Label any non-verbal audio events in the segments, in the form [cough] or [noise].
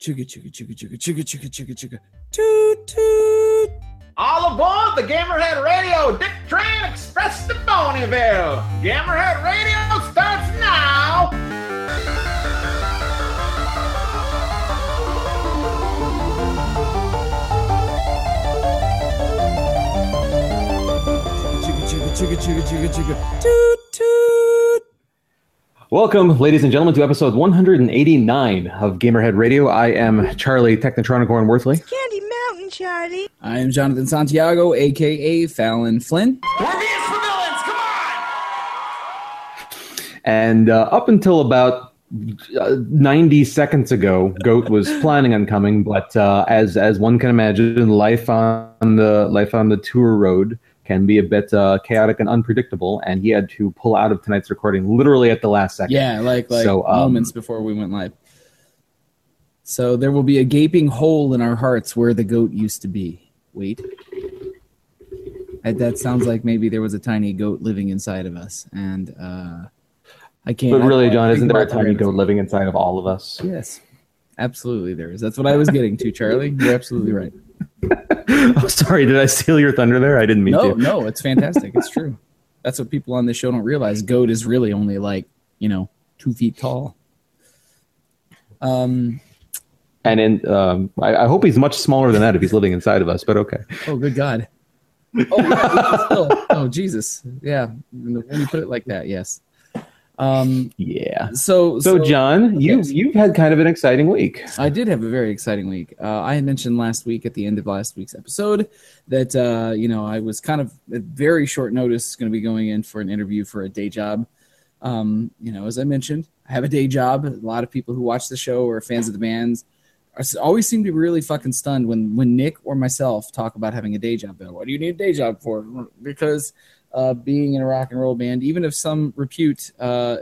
Chugga chugga chugga chugga chugga chugga chugga chugga. Toot toot. All aboard the Gamerhead Radio Dick Train Express to Boneyville. Gamerhead Radio starts now. Chugga chugga chugga chugga chugga chugga. Toot. Welcome, ladies and gentlemen, to episode 189 of Gamerhead Radio. I am Charlie Technotronicorn Worthley. Candy Mountain, Charlie. I am Jonathan Santiago, aka Fallon Flynn. We're being civilians, come on! And uh, up until about uh, 90 seconds ago, Goat was planning on coming, but uh, as as one can imagine, life on the life on the tour road can be a bit uh, chaotic and unpredictable, and he had to pull out of tonight's recording literally at the last second. Yeah, like like So, um, moments before we went live. So there will be a gaping hole in our hearts where the goat used to be. Wait. I- that sounds like maybe there was a tiny goat living inside of us, and uh, I can't. But really, John, isn't there a tiny goat living inside of all of us? Yes, absolutely there is. That's what I was getting to, Charlie. You're absolutely right. [laughs] oh, sorry, did I steal your thunder there? I didn't mean No, to. no, no, [laughs] it's fantastic. It's true. That's what people on this show don't realize. Goat is really only like you know two feet tall. Um. And in, um, I, I hope he's much smaller than that if he's living inside of us. But okay. Oh, good God. Oh, yeah, oh, Jesus. Yeah. When you put it like that, yes. Um. Yeah. So, So, John, you you've had kind of an exciting week. I did have a very exciting week. Uh, I had mentioned last week at the end of last week's episode that uh, you know I was kind of at very short notice going to be going in for an interview for a day job. Um, you know, as I mentioned, I have a day job. A lot of people who watch the show or are fans of the bands are, always seem to be really fucking stunned when when Nick or myself talk about having a day job. They're, What do you need a day job for? Because uh, being in a rock and roll band, even if some repute, uh,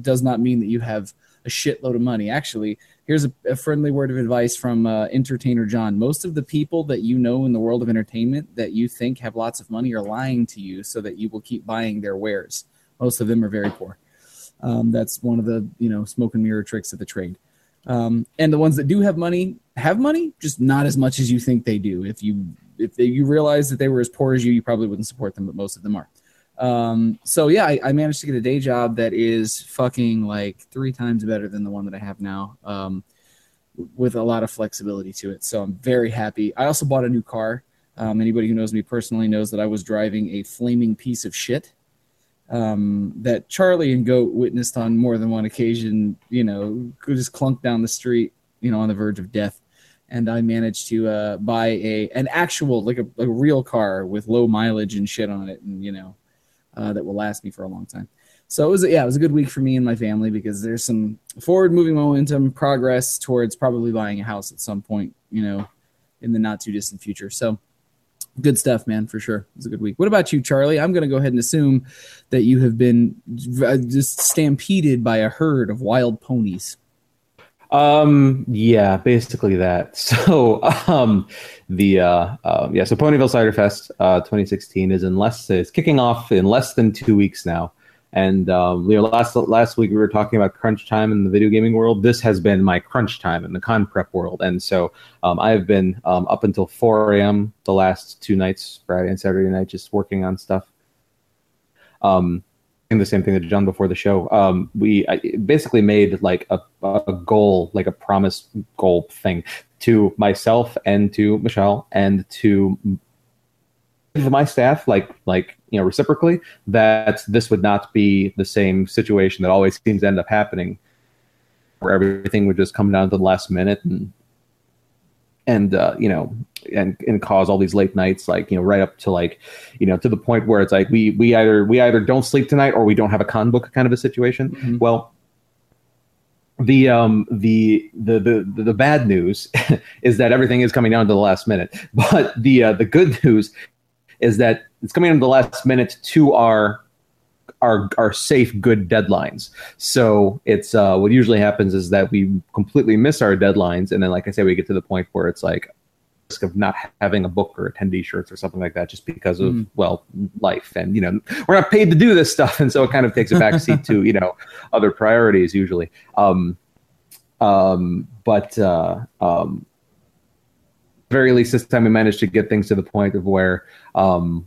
does not mean that you have a shitload of money. Actually, here's a, a friendly word of advice from uh, entertainer John. Most of the people that you know in the world of entertainment that you think have lots of money are lying to you so that you will keep buying their wares. Most of them are very poor. Um, that's one of the you know smoke and mirror tricks of the trade. Um, and the ones that do have money have money, just not as much as you think they do. If you if they, you realize that they were as poor as you, you probably wouldn't support them, but most of them are. Um, so yeah, I, I managed to get a day job that is fucking like three times better than the one that I have now. Um, with a lot of flexibility to it. So I'm very happy. I also bought a new car. Um, anybody who knows me personally knows that I was driving a flaming piece of shit um, that Charlie and Goat witnessed on more than one occasion. You know, just clunk down the street, you know, on the verge of death. And I managed to uh, buy a an actual like a, a real car with low mileage and shit on it, and you know, uh, that will last me for a long time. So it was yeah, it was a good week for me and my family because there's some forward moving momentum, progress towards probably buying a house at some point, you know, in the not too distant future. So good stuff, man, for sure. It was a good week. What about you, Charlie? I'm going to go ahead and assume that you have been uh, just stampeded by a herd of wild ponies. Um, yeah, basically that. [laughs] So, um, the uh, uh yeah, so Ponyville Cider Fest uh 2016 is in less is kicking off in less than two weeks now. And um, you know, last last week we were talking about crunch time in the video gaming world. This has been my crunch time in the con prep world, and so um, I have been um, up until 4 a.m. the last two nights, Friday and Saturday night, just working on stuff. Um, the same thing that John before the show. Um, we I basically made like a, a goal, like a promise goal thing to myself and to Michelle and to my staff, like like you know reciprocally, that this would not be the same situation that always seems to end up happening, where everything would just come down to the last minute and and uh, you know and and cause all these late nights like you know right up to like you know to the point where it's like we we either we either don't sleep tonight or we don't have a con book kind of a situation Mhm. well the um the the the the bad news [laughs] is that everything is coming down to the last minute [laughs] but the uh, the good news is that it's coming down to the last minute to our our our safe good deadlines. So it's uh what usually happens is that we completely miss our deadlines. And then like i say we get to the point where it's like risk of not having a book or attendee shirts or something like that just because of Mm. well life. And you know we're not paid to do this stuff. And so it kind of takes a back seat to [laughs] you know other priorities usually. Um Um, but uh, um, very least this time we managed to get things to the point of where um,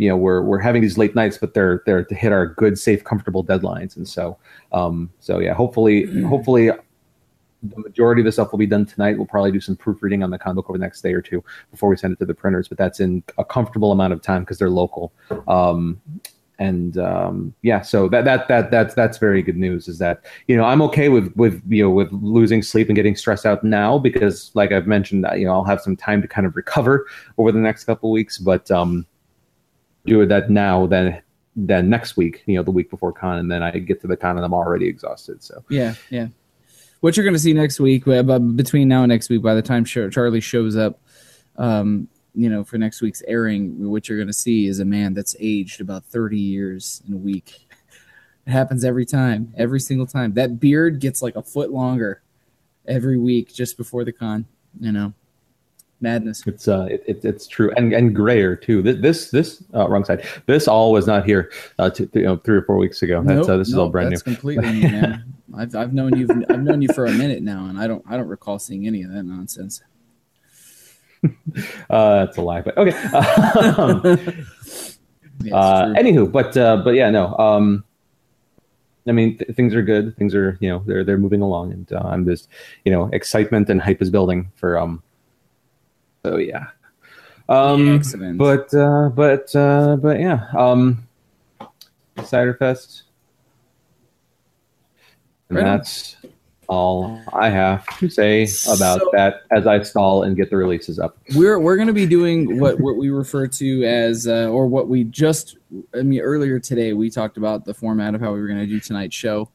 you know we're we're having these late nights, but they're they're to hit our good, safe, comfortable deadlines. And so um, so yeah, hopefully hopefully the majority of the stuff will be done tonight. We'll probably do some proofreading on the comic over the next day or two before we send it to the printers, but that's in a comfortable amount of time because they're local. Um, and um, yeah, so that that that that's that's very good news. Is that you know I'm okay with with you know with losing sleep and getting stressed out now because like I've mentioned, you know I'll have some time to kind of recover over the next couple weeks, but um, do that now then then next week, you know, the week before con, and then I get to the con and I'm already exhausted. So Yeah, yeah. What you're going to see next week, uh, but between now and next week, by the time Charlie shows up, um, you know, for next week's airing, what you're going to see is a man that's aged about 30 years in a week. It happens every time, every single time. That beard gets like a foot longer every week just before the con. You know, madness. It's uh, it, it, it's true, and and grayer too. This this, this uh, wrong side. This all was not here, uh, to, you know, three or four weeks ago. That's Nope, uh, this is all brand new. that's new. [laughs] completely new, man. I've I've known you I've known you for a minute now, and I don't I don't recall seeing any of that nonsense. [laughs] Uh, that's a lie, but okay. [laughs] Um, Yeah, uh, anywho, but uh, but yeah, no. Um, I mean, th- things are good. Things are you know they're they're moving along, and uh, I'm just you know excitement and hype is building for um. So yeah. Um, Excellent. But uh, but uh, but yeah. Um, Cider Fest. And Right on. that's all I have to say about So- that as I stall and get the releases up. we're we're going to be doing what what we refer to as uh, or what we just I mean earlier today we talked about the format of how we were going to do tonight's show.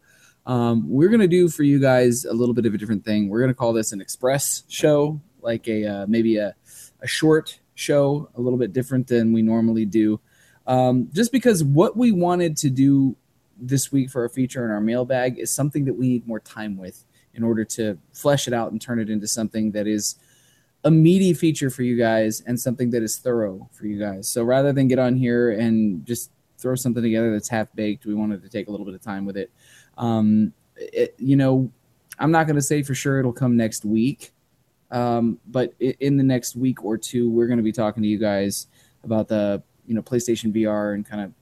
Um, we're going to do for you guys a little bit of a different thing. We're going to call this an express show, like a uh, maybe a a short show, a little bit different than we normally do. Um, just because what we wanted to do this week for our feature in our mailbag is something that we need more time with in order to flesh it out and turn it into something that is a meaty feature for you guys and something that is thorough for you guys. So rather than get on here and just throw something together that's half baked, we wanted to take a little bit of time with it. Um, it you know, I'm not going to say for sure it'll come next week, um, but in the next week or two, we're going to be talking to you guys about the you know PlayStation VR and kind of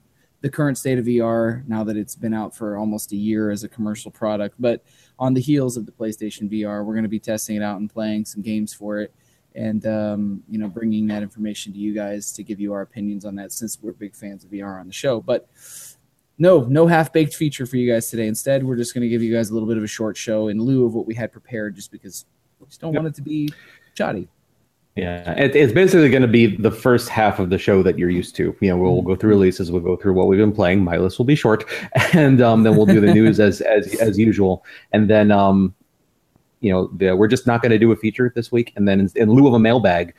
the current state of VR now that it's been out for almost a year as a commercial product. But on the heels of the PlayStation VR, we're going to be testing it out and playing some games for it, and um, you know, bringing that information to you guys to give you our opinions on that, since we're big fans of VR on the show. But no, no half baked feature for you guys today. Instead, we're just going to give you guys a little bit of a short show in lieu of what we had prepared, just because just don't Yep. want it to be shoddy. Yeah, it, it's basically going to be the first half of the show that you're used to. You know, we'll go through releases, we'll go through what we've been playing. My list will be short, [laughs] and um, then we'll do the news as as as usual. And then, um, you know, the, we're just not going to do a feature this week. And then, in, in lieu of a mailbag,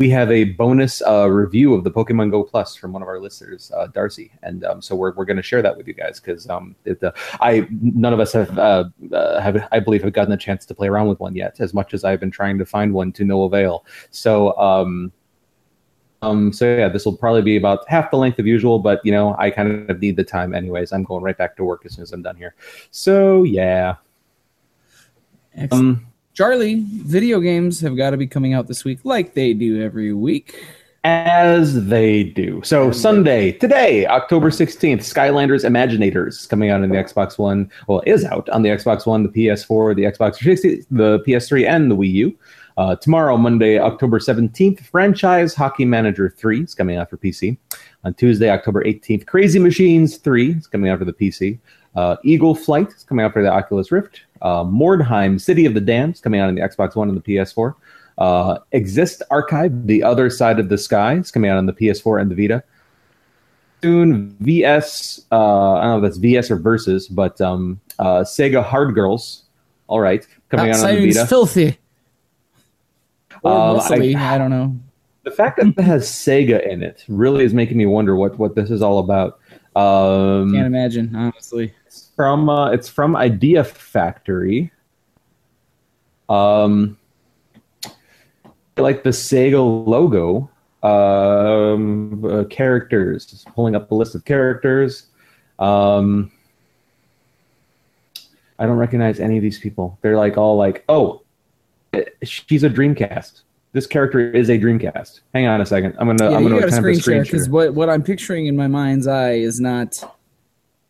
we have a bonus uh, review of the Pokemon Go Plus from one of our listeners, uh, Darcy, and um, so we're, we're going to share that with you guys because um, uh, I none of us have uh, uh, have I believe have gotten a chance to play around with one yet, as much as I've been trying to find one to no avail. So um, um, so yeah, this will probably be about half the length of usual, but you know I kind of need the time anyways. I'm going right back to work as soon as I'm done here. So yeah, Excellent. um, Charlie, video games have got to be coming out this week, like they do every week. As they do. So Sunday, today, October 16th, Skylanders Imaginators is coming out on the Xbox One. Well, is out on the Xbox One, the PS4, the Xbox 360, the PS3, and the Wii U. Uh, tomorrow, Monday, October 17th, Franchise Hockey Manager 3 is coming out for PC. On Tuesday, October 18th, Crazy Machines 3 is coming out for the PC. Uh, Eagle Flight is coming out for the Oculus Rift. Uh, Mordheim City of the Damned is coming out on the Xbox One and the PS4. Uh, Exist Archive, The Other Side of the Sky, is coming out on the PS4 and the Vita. Soon, VS, uh, I don't know if that's VS or Versus, but um, uh, Sega Hard Girls, all right, coming That out on the Vita. filthy. Or muscly, I- I, don't know. the fact that it has Sega in it really is making me wonder what, what this is all about. Um, Can't imagine, honestly. It's from uh, it's from Idea Factory. Um, I like the Sega logo. Um, uh, characters. Just pulling up a list of characters. Um, I don't recognize any of these people. They're like all like, oh, she's a Dreamcast. This character is a Dreamcast. Hang on a second. I'm gonna Yeah, I'm gonna attempt screen a screen share because what what I'm picturing in my mind's eye is not.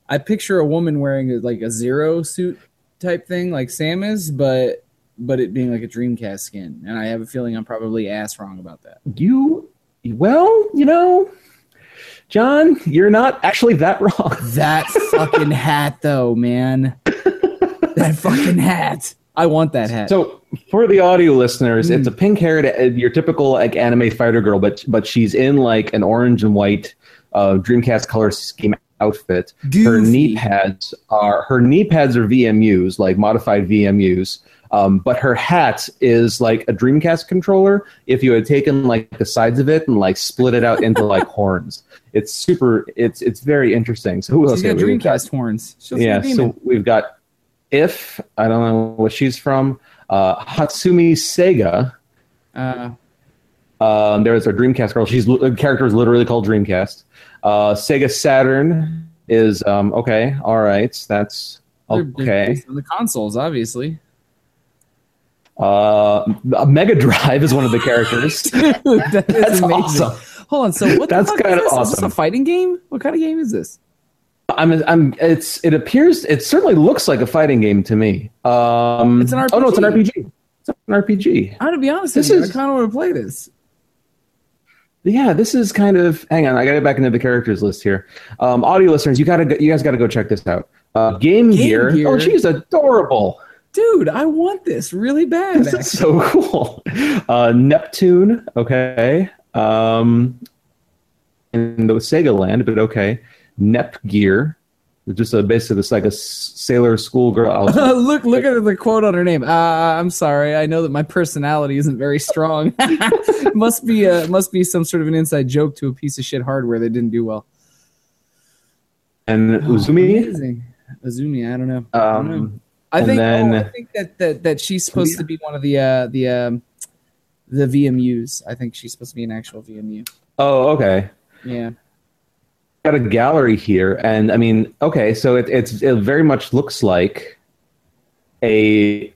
I picture a woman wearing like a zero suit type thing, like Samus, but but it being like a Dreamcast skin, and I have a feeling I'm probably ass wrong about that. You well, you know, John, you're not actually that wrong. That fucking [laughs] hat, though, man. that fucking hat. I want that hat. So for the audio listeners, Hmm. it's a pink haired, your typical like anime fighter girl, but but she's in like an orange and white uh, Dreamcast color scheme outfit. Her knee pads are her knee pads are VMUs, like modified VMUs. Um, but her hat is like a Dreamcast controller. If you had taken like the sides of it and like split it out into like [laughs] horns, it's super. It's it's very interesting. So who else? Got here? We've got- Dreamcast horns. She'll yeah, so we've got if I don't know what she's from. Uh, Hatsumi Sega. Uh, Um, there's a Dreamcast girl. She's the character is literally called Dreamcast. Uh, Sega Saturn is um, okay. All right, that's okay. on the consoles, obviously. Uh, Mega Drive is one of the characters. Dude, [laughs] that is That's amazing. awesome. Hold on. So what the That's kinda is this? Is this a fighting game? What kind of game is this? I'm, I'm. It's. It appears. It certainly looks like a fighting game to me. Um, It's an RPG. Oh no, it's an RPG. It's an RPG. I'm gonna be honest This with you. is- I kind of want to play this. Yeah, this is kind of. Hang on, I got to get back into the characters list here. Um, audio listeners, you gotta, you guys got to go check this out. Uh, Game, Game Gear. Gear? Oh, she's adorable. Dude, I want this really bad. This is so cool. Uh, Neptune. Okay. Um, in the Sega land, but okay. Nep Gear. Just a basically it's like a sailor schoolgirl. [laughs] look, look at the quote on her name. Uh, I'm sorry. I know that my personality isn't very strong. [laughs] must be a, must be some sort of an inside joke to a piece of shit hardware that didn't do well. and Uzumi. Amazing. Azumi. I don't know. I don't know. Um, I think. then- oh, I think that, that that she's supposed to be one of the uh, the um, the VMUs. I think she's supposed to be an actual VMU. oh, okay. Yeah. Got a gallery here, and I mean, okay, so it, it's it very much looks like a.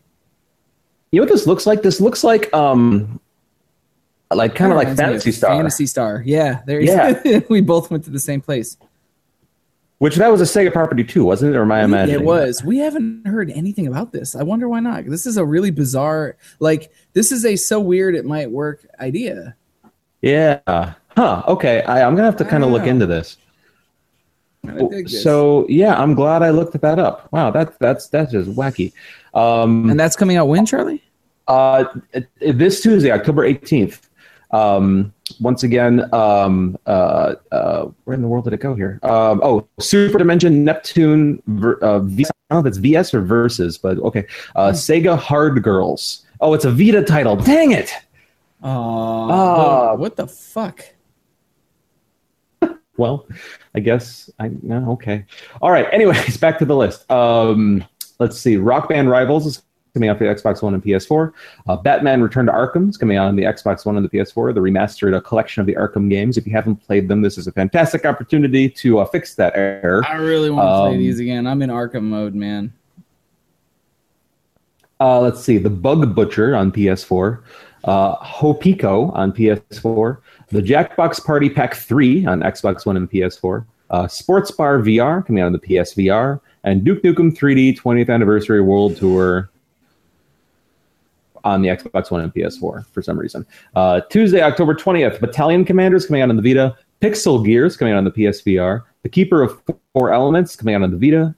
You know what this looks like? This looks like um, like kind of like Reminds me of Phantasy Star, Phantasy Star. Yeah. There. Yeah. [laughs] we both went to the same place. which that was a Sega property too, wasn't it? Or am I imagining? It was. We haven't heard anything about this. I wonder why not. This is a really bizarre. Like this is a so weird it might work idea. Yeah. Huh. Okay. I, I'm gonna have to kind of look Wow. into this. I dig this. So yeah, I'm glad I looked that up. Wow, that's that's that's just wacky. Um, and that's coming out when, Charlie? Uh, it- it- this Tuesday, October 18th. Um, once again, um, uh, uh, where in the world did it go here? Um, oh, Super Dimension Neptune, ver- uh, v- I don't know if it's VS or Versus, but okay. Uh, Sega Hard Girls. Oh, it's a Vita title. Dang it! Oh, Ah. what the fuck? Well, I guess I no okay. All right. Anyways, [laughs] back to the list. Um, let's see. Rock Band Rivals is coming out for the Xbox One and PS4. Uh, Batman Return to Arkham is coming out on the Xbox One and the PS4. The remastered uh, collection of the Arkham games. If you haven't played them, this is a fantastic opportunity to uh, fix that error. I really want to play Um, these again. I'm in Arkham mode, man. Uh, let's see. The Bug Butcher on PS4. Uh, Hopiko on PS4. The Jackbox Party Pack 3 on Xbox One and PS4. Uh, Sports Bar VR coming out on the PSVR. And Duke Nukem 3D 20th Anniversary World Tour on the Xbox One and PS4 for some reason. Uh, Tuesday, October 20th, Battalion Commanders coming out on the Vita. Pixel Gears coming out on the PSVR. The Keeper of Four Elements coming out on the Vita.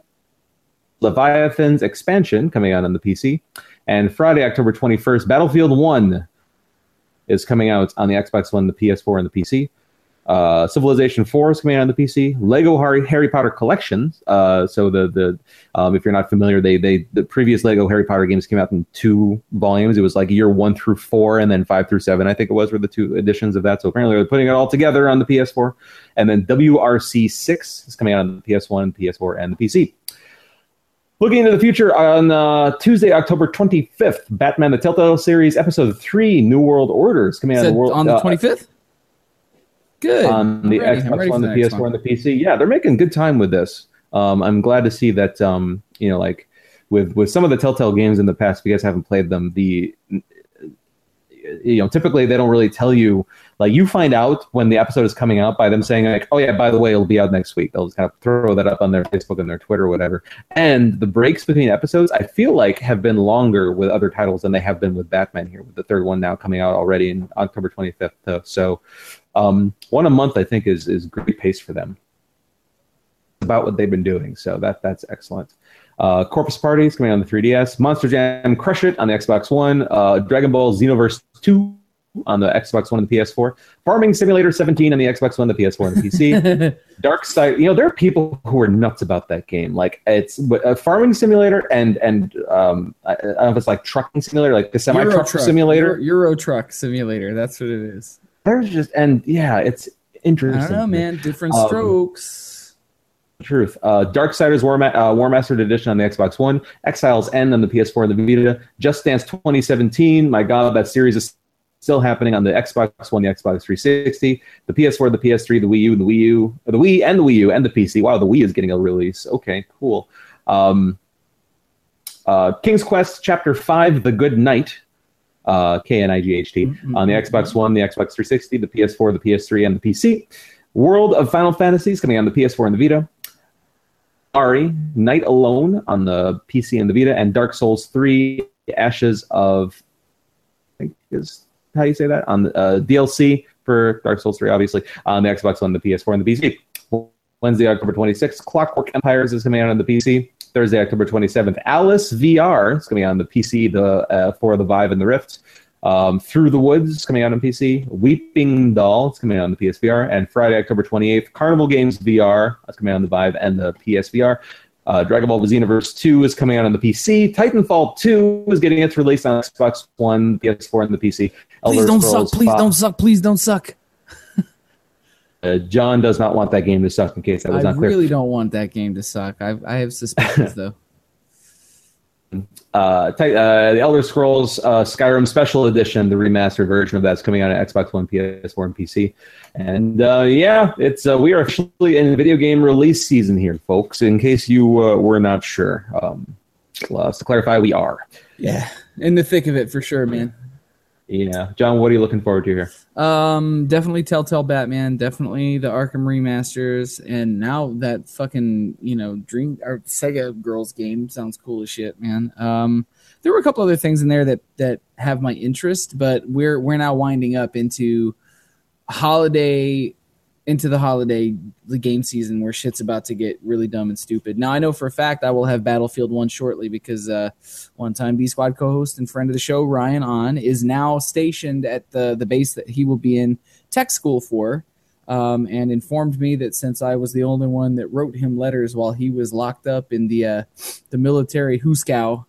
Leviathan's expansion coming out on the PC. And Friday, October 21st, Battlefield 1 is coming out on the Xbox One, the PS4, and the PC. Uh, Civilization 4 is coming out on the PC. Lego Harry, Harry Potter collections. Uh, so the the um, if you're not familiar, they they the previous Lego Harry Potter games came out in two volumes. It was like year one through four, and then five through seven. I think it was were the two editions of that. So apparently they're putting it all together on the PS4. And then WRC 6 is coming out on the PS1, PS4, and the PC. Looking into the future, on uh, Tuesday, October 25th, Batman the Telltale Series, Episode 3, New World Order is coming out the, world, on the uh, 25th? Good. on the ready. Xbox One, for the PS4, one. and the PC. Yeah, they're making good time with this. Um, I'm glad to see that, um, you know, like with with some of the Telltale games in the past. If you guys haven't played them, the you know typically they don't really tell you like you find out when the episode is coming out by them saying like oh yeah by the way it'll be out next week they'll just kind of throw that up on their facebook and their twitter or whatever and the breaks between episodes i feel like have been longer with other titles than they have been with batman here with the third one now coming out already in october 25th though. so um, one a month i think is is great pace for them about what they've been doing so that that's excellent uh, Corpus Party is coming on the 3DS. Monster Jam Crush It on the Xbox One. Uh, Dragon Ball Xenoverse 2 on the Xbox One and the PS4. Farming Simulator 17 on the Xbox One, the PS4, and the PC. [laughs] Dark Side. You know, there are people who are nuts about that game. Like it's a Farming Simulator and and um, I, I don't know if it's like Trucking Simulator, like the semi truck simulator. Euro, Euro Truck Simulator. That's what it is. There's just and yeah, it's interesting. I don't know, man. Different um, Truth. Uh, Darksiders War, Ma- uh, War Mastered Edition on the Xbox One, Exiles End on the PS4 and the Vita, Just Dance 2017. My God, that series is still happening on the Xbox One, the Xbox 360, the PS4, the PS3, the Wii U, the Wii U, the Wii and the Wii U and the PC. Wow, the Wii is getting a release. Okay, cool. Um, uh, King's Quest Chapter 5, The Good Knight, uh, K N I G H T, mm-hmm. on the Xbox One, the Xbox 360, the PS4, the PS3, and the PC. World of Final Fantasies coming on the PS4 and the Vita. Ari, Night Alone on the PC and the Vita, and Dark Souls 3, Ashes of, I think is how you say that, on the uh, DLC for Dark Souls 3, obviously, on the Xbox One, the PS4, and the PC. Wednesday, October 26th, Clockwork Empires is coming out on the PC. Thursday, October 27th, Alice VR is coming out on the PC the uh, for the Vive and the Rift. Um, Through the Woods coming out on PC. Weeping Doll is coming out on the PSVR. And Friday, October 28th, Carnival Games VR is coming out on the Vive and the PSVR. Uh, Dragon Ball Xenoverse 2 is coming out on the PC. Titanfall 2 is getting its release on Xbox One, PS4, and the PC. Elder please don't Scrolls suck. Please 5. don't suck. Please don't suck. uh, John does not want that game to suck. In case that was I not clear. I really don't want that game to suck. I, I have suspicions [laughs] though. Uh, uh, the Elder Scrolls uh, Skyrim Special Edition, the remastered version of that's coming out on Xbox One, PS4, and PC. And uh, yeah, it's uh, we are officially in video game release season here, folks. In case you uh, were not sure, um, to clarify, we are. Yeah, in the thick of it for sure, man. Yeah, John, what are you looking forward to here? Um, definitely Telltale Batman, definitely the Arkham remasters, and now that fucking you know Dream or Sega Girls game sounds cool as shit, man. Um, there were a couple other things in there that that have my interest, but we're we're now winding up into holiday into the holiday the game season where shit's about to get really dumb and stupid. Now I know for a fact I will have Battlefield 1 shortly because uh, one time B Squad co-host and friend of the show Ryan on is now stationed at the the base that he will be in tech school for. Um, and informed me that since I was the only one that wrote him letters while he was locked up in the uh, the military Huskow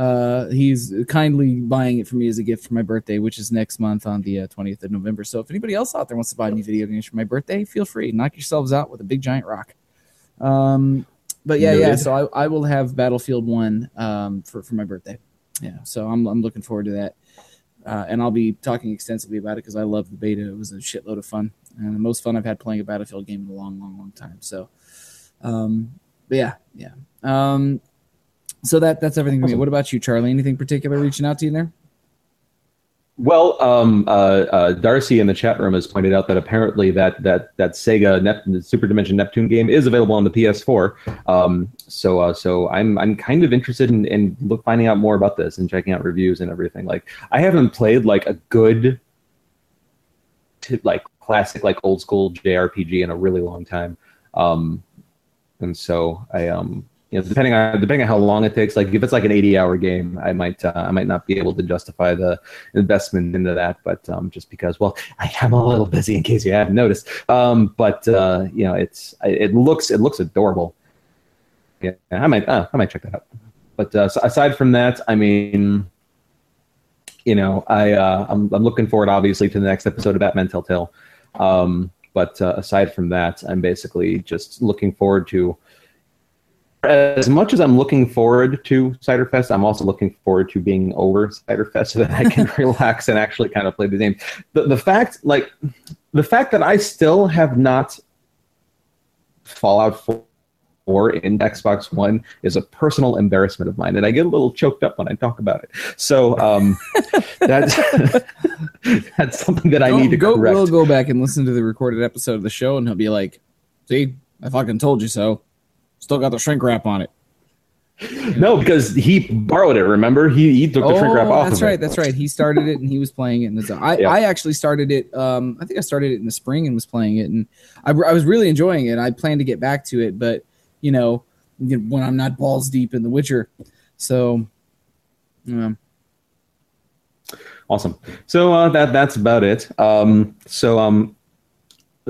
uh, he's kindly buying it for me as a gift for my birthday, which is next month on the uh, 20th of November. So if anybody else out there wants to buy me video games for my birthday, feel free. Knock yourselves out with a big giant rock. Um, but yeah, yeah. So I, I will have Battlefield One um, for for my birthday. Yeah. So I'm I'm looking forward to that. Uh, and I'll be talking extensively about it because I love the beta. It was a shitload of fun and the most fun I've had playing a Battlefield game in a long, long, long time. So, um, but yeah, yeah. Um, so that that's everything for me. What about you, Charlie? Anything particular reaching out to you there? Well, um, uh, uh, Darcy in the chat room has pointed out that apparently that that that Sega Nep- Super Dimension Neptune game is available on the PS4. Um, so uh, so I'm I'm kind of interested in, in look, finding out more about this and checking out reviews and everything. Like I haven't played like a good, t- like classic like old school JRPG in a really long time. Um, and so I um you know, depending on depending on how long it takes. Like if it's like an eighty-hour game, I might uh, I might not be able to justify the investment into that. But um, just because, well, I am a little busy in case you haven't noticed. Um, but uh, you know, it's it looks it looks adorable. Yeah, I might uh, I might check that out. But uh, so aside from that, I mean, you know, I uh, I'm I'm looking forward obviously to the next episode of Batman Telltale. Um, but uh, aside from that, I'm basically just looking forward to as much as I'm looking forward to Cider Fest, I'm also looking forward to being over Cider Fest so that I can [laughs] relax and actually kind of play the game. The the fact, like, the fact that I still have not Fallout or in Xbox One is a personal embarrassment of mine, and I get a little choked up when I talk about it. So um, [laughs] that's [laughs] that's something that I need to go, correct. We'll go back and listen to the recorded episode of the show, and he'll be like, "See, I fucking told you so. Still got the shrink wrap on it." No, because he borrowed it. Remember, he, he took the shrink wrap off. Oh, That's of right. It. That's right. He started it and he was playing it. And I, Yeah. I actually started it. Um, I think I started it in the spring and was playing it, and I, I was really enjoying it. I plan to get back to it, but you know, when I'm not balls deep in The Witcher, so yeah. Awesome. So uh, that that's about it. Um, so um,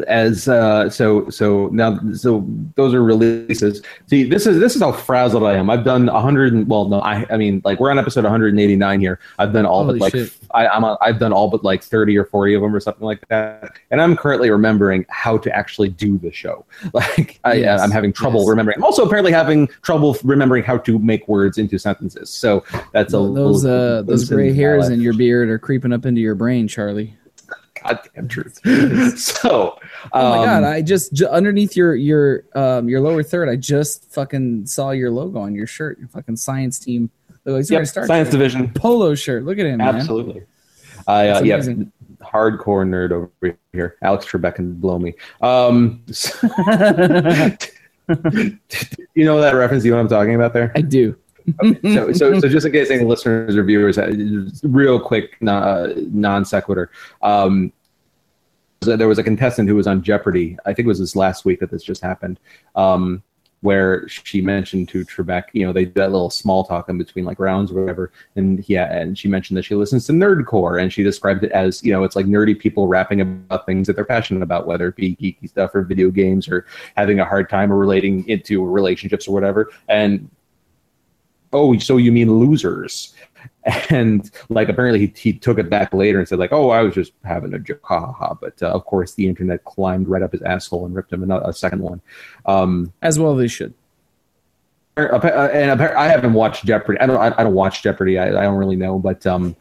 as uh, so so now so those are releases. See, this is this is how frazzled I am. I've done a hundred. and Well, no, I I mean like we're on episode 189 here. I've done all Holy but like shit. I, I'm on, I've done all but like 30 or 40 of them or something like that. And I'm currently remembering how to actually do the show. [laughs] Like I, Yes. I'm having trouble Yes. remembering. I'm also apparently having trouble remembering how to make words into sentences. So that's a those little- uh, those it's in gray hairs in your beard are creeping up into your brain, Charlie. goddamn truth. [laughs] so, Oh my um, god! I just j- underneath your your um your lower third, I just fucking saw your logo on your shirt. Your fucking science team. Wearing yep, science Trek division, polo shirt. Look at him, man. absolutely. I uh, yeah, hardcore nerd over here. Alex Trebek can blow me. Um, [laughs] you know that reference? You know what I'm talking about there? I do. Okay, so, so, so just in case any listeners or viewers, uh, real quick uh, non sequitur. Um, there was a contestant who was on Jeopardy. I think it was this last week that this just happened, um, where she mentioned to Trebek, you know, they did that little small talk in between like rounds or whatever, and yeah, and she mentioned that she listens to Nerdcore, and she described it as, you know, it's like nerdy people rapping about things that they're passionate about, whether it be geeky stuff or video games or having a hard time or relating into relationships or whatever, and oh, so you mean losers? [laughs] And like apparently he, he took it back later and said like, oh, I was just having a joke, ha ha ha. But uh, of course the internet climbed right up his asshole and ripped him another, a second one. Um, As well they should. uh, and I haven't watched Jeopardy. I don't. I, don't watch Jeopardy. I, I don't really know, but um,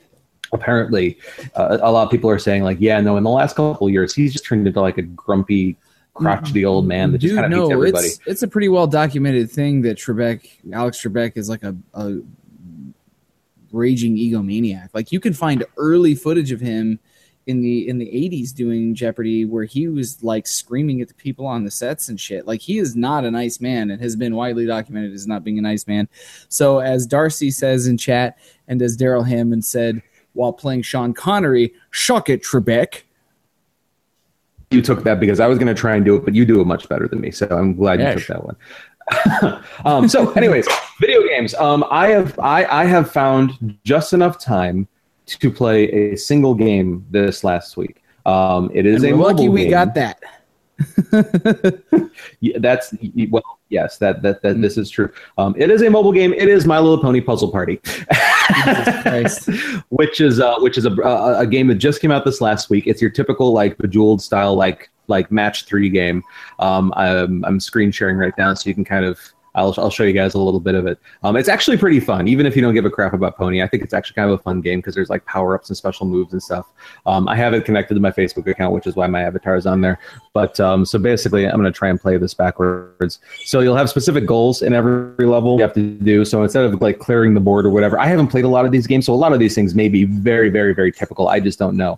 apparently uh, a lot of people are saying like, yeah, no, in the last couple of years he's just turned into like a grumpy, crotchety old man that just Dude, kind of hates no, everybody. it's it's a pretty well documented thing that Trebek, Alex Trebek, is like a, a raging egomaniac. Like you can find early footage of him in the in the 80s doing Jeopardy where he was like screaming at the people on the sets and shit. Like he is not a nice man and has been widely documented as not being a nice man. So as Darcy says in chat and as Darrell Hammond said while playing Sean Connery, shuck it, Trebek. you took that because I was going to try and do it, but you do it much better than me. So I'm glad Yeah, you took that one. [laughs] um, so, anyways, video games. Um, I have I, I have found just enough time to play a single game this last week. Um, it is And a we're lucky we game. got that. [laughs] Yeah, that's well, yes, that that, that this is true. Um, it is a mobile game. It is My Little Pony Puzzle Party, [laughs] which is uh, which is a, a a game that just came out this last week. It's your typical like Bejeweled style like like match three game. Um, I'm I'm screen sharing right now, so you can kind of. I'll, I'll show you guys a little bit of it. Um, it's actually pretty fun, even if you don't give a crap about Pony. I think it's actually kind of a fun game because there's like power ups and special moves and stuff. Um, I have it connected to my Facebook account, which is why my avatar is on there. But um, so basically, I'm going to try and play this backwards. So you'll have specific goals in every level you have to do. So instead of like clearing the board or whatever, I haven't played a lot of these games, so a lot of these things may be very, very, very typical. I just don't know.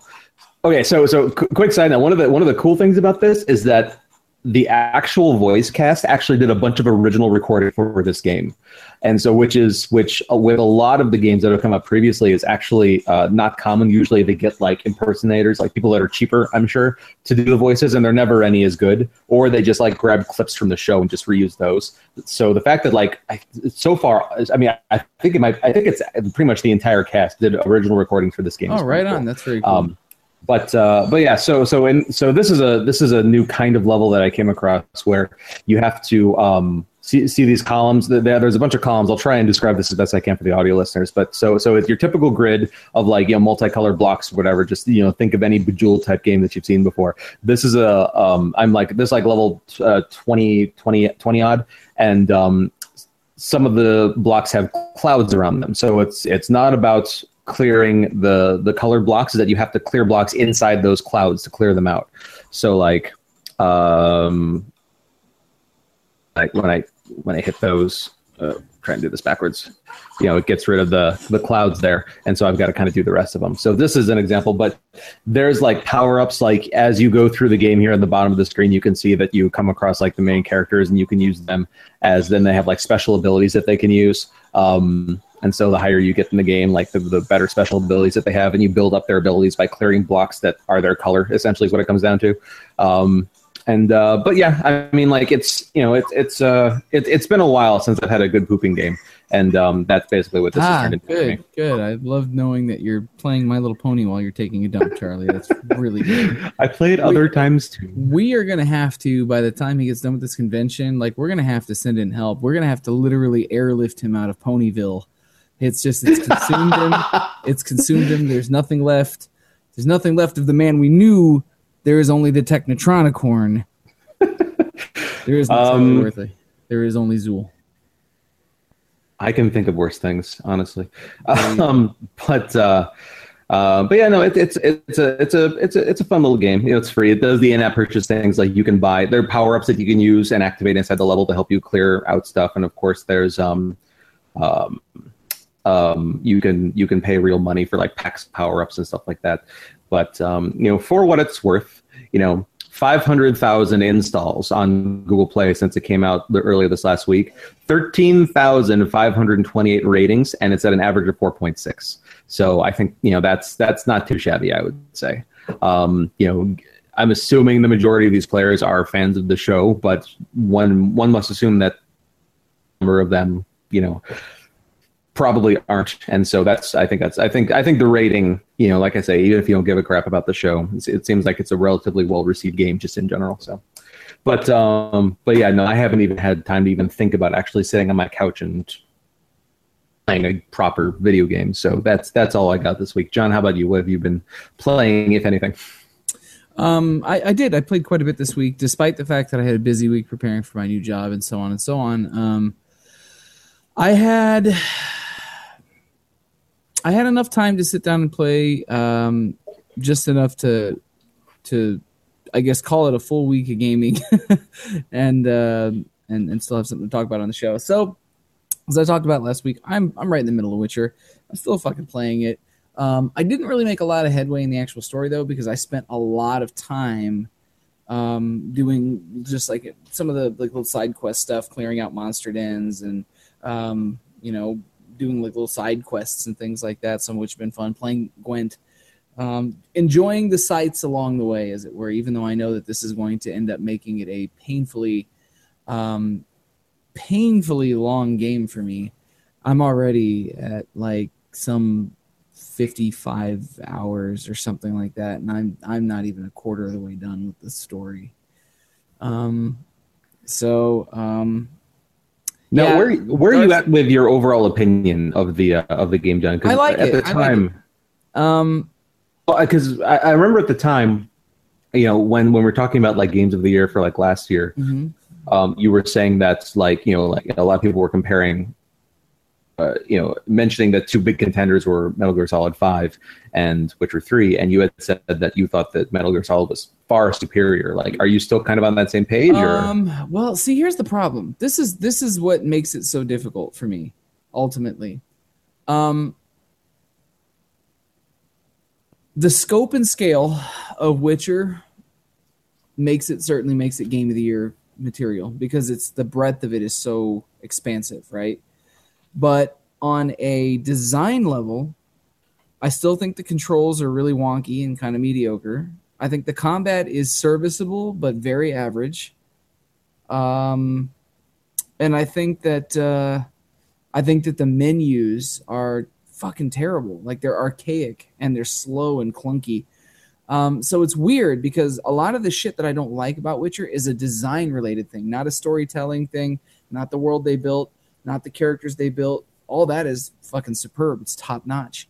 Okay, so so qu- quick side note. One of the one of the cool things about this is that the actual voice cast actually did a bunch of original recording for this game, and so which is which uh, with a lot of the games that have come up previously is actually uh, not common. Usually they get like impersonators, like people that are cheaper, I'm sure, to do the voices, and they're never any as good, or they just like grab clips from the show and just reuse those. So the fact that like I, so far, I mean, I think it might, I think it's pretty much the entire cast did original recordings for this game. Oh, right cool. on. That's very cool. Um, but uh, but yeah, so so and so this is a this is a new kind of level that I came across where you have to um, see see these columns. There- There's a bunch of columns. I'll try and describe this as best I can for the audio listeners. But so so it's your typical grid of like you know multicolored blocks or whatever. Just you know think of any Bejeweled type game that you've seen before. This is a um, I'm like this is like level uh, 20, 20, 20 odd, and um, some of the blocks have clouds around them. So it's it's not about clearing the the colored blocks is that you have to clear blocks inside those clouds to clear them out. So like um like when I when I hit those, uh, and do this backwards. You know, it gets rid of the the clouds there, and so I've got to kind of do the rest of them. So this is an example, but there's like power ups. Like as you go through the game here at the bottom of the screen, you can see that you come across like the main characters, and you can use them as then they have like special abilities that they can use. Um, and so the higher you get in the game, like the, the better special abilities that they have, and you build up their abilities by clearing blocks that are their color. Essentially, is what it comes down to. Um, and uh, but yeah, I mean, like it's you know it's it's uh it, it's been a while since I've had a good pooping game, and um, that's basically what this has Ah, turned into. for me. good, good. I love knowing that you're playing My Little Pony while you're taking a dump, Charlie. That's really good. [laughs] I played other times too. We are gonna have to, by the time he gets done with this convention, like we're gonna have to send in help. We're gonna have to literally airlift him out of Ponyville. It's just it's consumed him. [laughs] It's consumed him. There's nothing left. There's nothing left of the man we knew. There is only the Technotronicorn. [laughs] There is no Um, worth it. There is only Zuul. I can think of worse things, honestly. Um, but uh, uh, but yeah, no, it, it's it's a it's a it's a it's a fun little game. You know, it's free. It does the in-app purchase things like you can buy. There are power-ups that you can use and activate inside the level to help you clear out stuff. And of course, there's um um um you can you can pay real money for like packs of power-ups and stuff like that. But um, you know, for what it's worth, you know. 500,000 installs on Google Play since it came out earlier this last week. 13,528 ratings, and it's at an average of 4.6. So I think you know that's that's not too shabby. I would say. Um, you know, I'm assuming the majority of these players are fans of the show, but one one must assume that number of them, you know, probably aren't. And so that's I think that's I think I think the rating, you know, like I say, even if you don't give a crap about the show, it seems like it's a relatively well received game just in general. So. But um, but yeah, no, I haven't even had time to even think about actually sitting on my couch and playing a proper video game. So that's that's all I got this week. John, how about you? What have you been playing, if anything? Um, I, I did. I played quite a bit this week, despite the fact that I had a busy week preparing for my new job and so on and so on. Um, I had I had enough time to sit down and play, um, just enough to to I guess call it a full week of gaming, [laughs] and uh, and and still have something to talk about on the show. So, as I talked about last week, I'm I'm right in the middle of Witcher. I'm still fucking playing it. Um, I didn't really make a lot of headway in the actual story though because I spent a lot of time um, doing just like some of the like little side quest stuff, clearing out monster dens, and um, you know doing like little side quests and things like that. Some of which have been fun. Playing Gwent, um, enjoying the sights along the way, as it were. Even though I know that this is going to end up making it a painfully, um, painfully long game for me. I'm already at like some 55 hours or something like that and i'm i'm not even a quarter of the way done with the story um so um No, yeah, where where are you at with your overall opinion of the uh, of the game, John? I like at it. the I like time. um because I, I remember at the time, you know, when when we're talking about like games of the year for like last year, mhm. um, you were saying that like you know like a lot of people were comparing, uh, you know, mentioning that two big contenders were Metal Gear Solid Five and Witcher Three, and you had said that you thought that Metal Gear Solid was far superior. Like, are you still kind of on that same page? Or Um, well, see, here's the problem. This is this is what makes it so difficult for me, ultimately. Um, the scope and scale of Witcher makes it certainly makes it game of the year material because it's the breadth of it is so expansive, right? But on a design level, I still think the controls are really wonky and kind of mediocre. I think the combat is serviceable but very average. Um, and I think that uh, I think that the menus are fucking terrible. Like they're archaic and they're slow and clunky. Um, so it's weird because a lot of the shit that I don't like about Witcher is a design related thing, not a storytelling thing, not the world they built, not the characters they built. All that is fucking superb. It's top notch.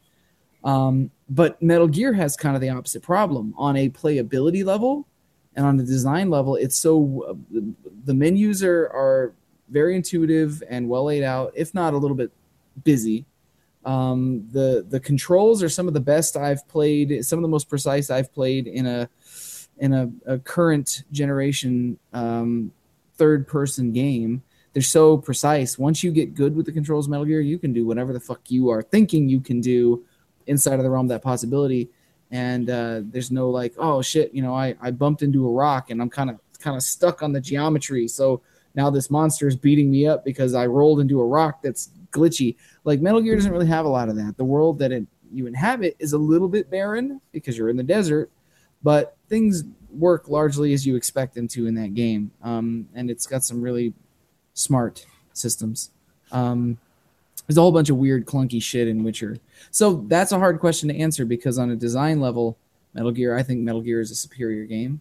Um, but Metal Gear has kind of the opposite problem on a playability level and on the design level. It's so uh, the, menus are are very intuitive and well laid out, if not a little bit busy. Um, the the controls are some of the best I've played, some of the most precise I've played in a in a, a current generation um, third person game. They're so precise. Once you get good with the controls Metal Gear, you can do whatever the fuck you are thinking you can do inside of the realm of that possibility. And uh, there's no like, oh shit, you know, I, I bumped into a rock and I'm kind of kind of stuck on the geometry. So now this monster is beating me up because I rolled into a rock that's glitchy. Like Metal Gear doesn't really have a lot of that. The world that it, you inhabit is a little bit barren because you're in the desert, but things work largely as you expect them to in that game. Um, and it's got some really smart systems. Um, there's a whole bunch of weird, clunky shit in Witcher. So that's a hard question to answer because on a design level, Metal Gear, I think Metal Gear is a superior game.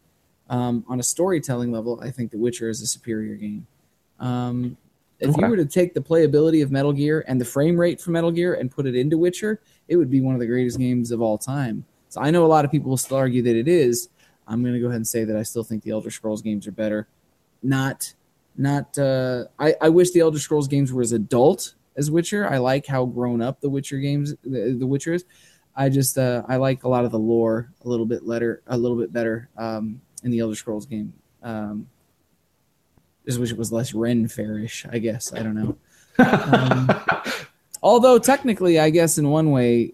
Um, on a storytelling level, I think The Witcher is a superior game. Um, if Okay. you were to take the playability of Metal Gear and the frame rate for Metal Gear and put it into Witcher, it would be one of the greatest games of all time. So I know a lot of people will still argue that it is. I'm going to go ahead and say that I still think the Elder Scrolls games are better. Not, not. Uh, I I wish the Elder Scrolls games were as adult as Witcher. I like how grown up the Witcher games, the, the Witcher is. I just uh, I like a lot of the lore a little bit better, a little bit better um, in the Elder Scrolls game. Um, just wish it was less Ren fairish. I guess I don't know. [laughs] Um, although technically, I guess in one way,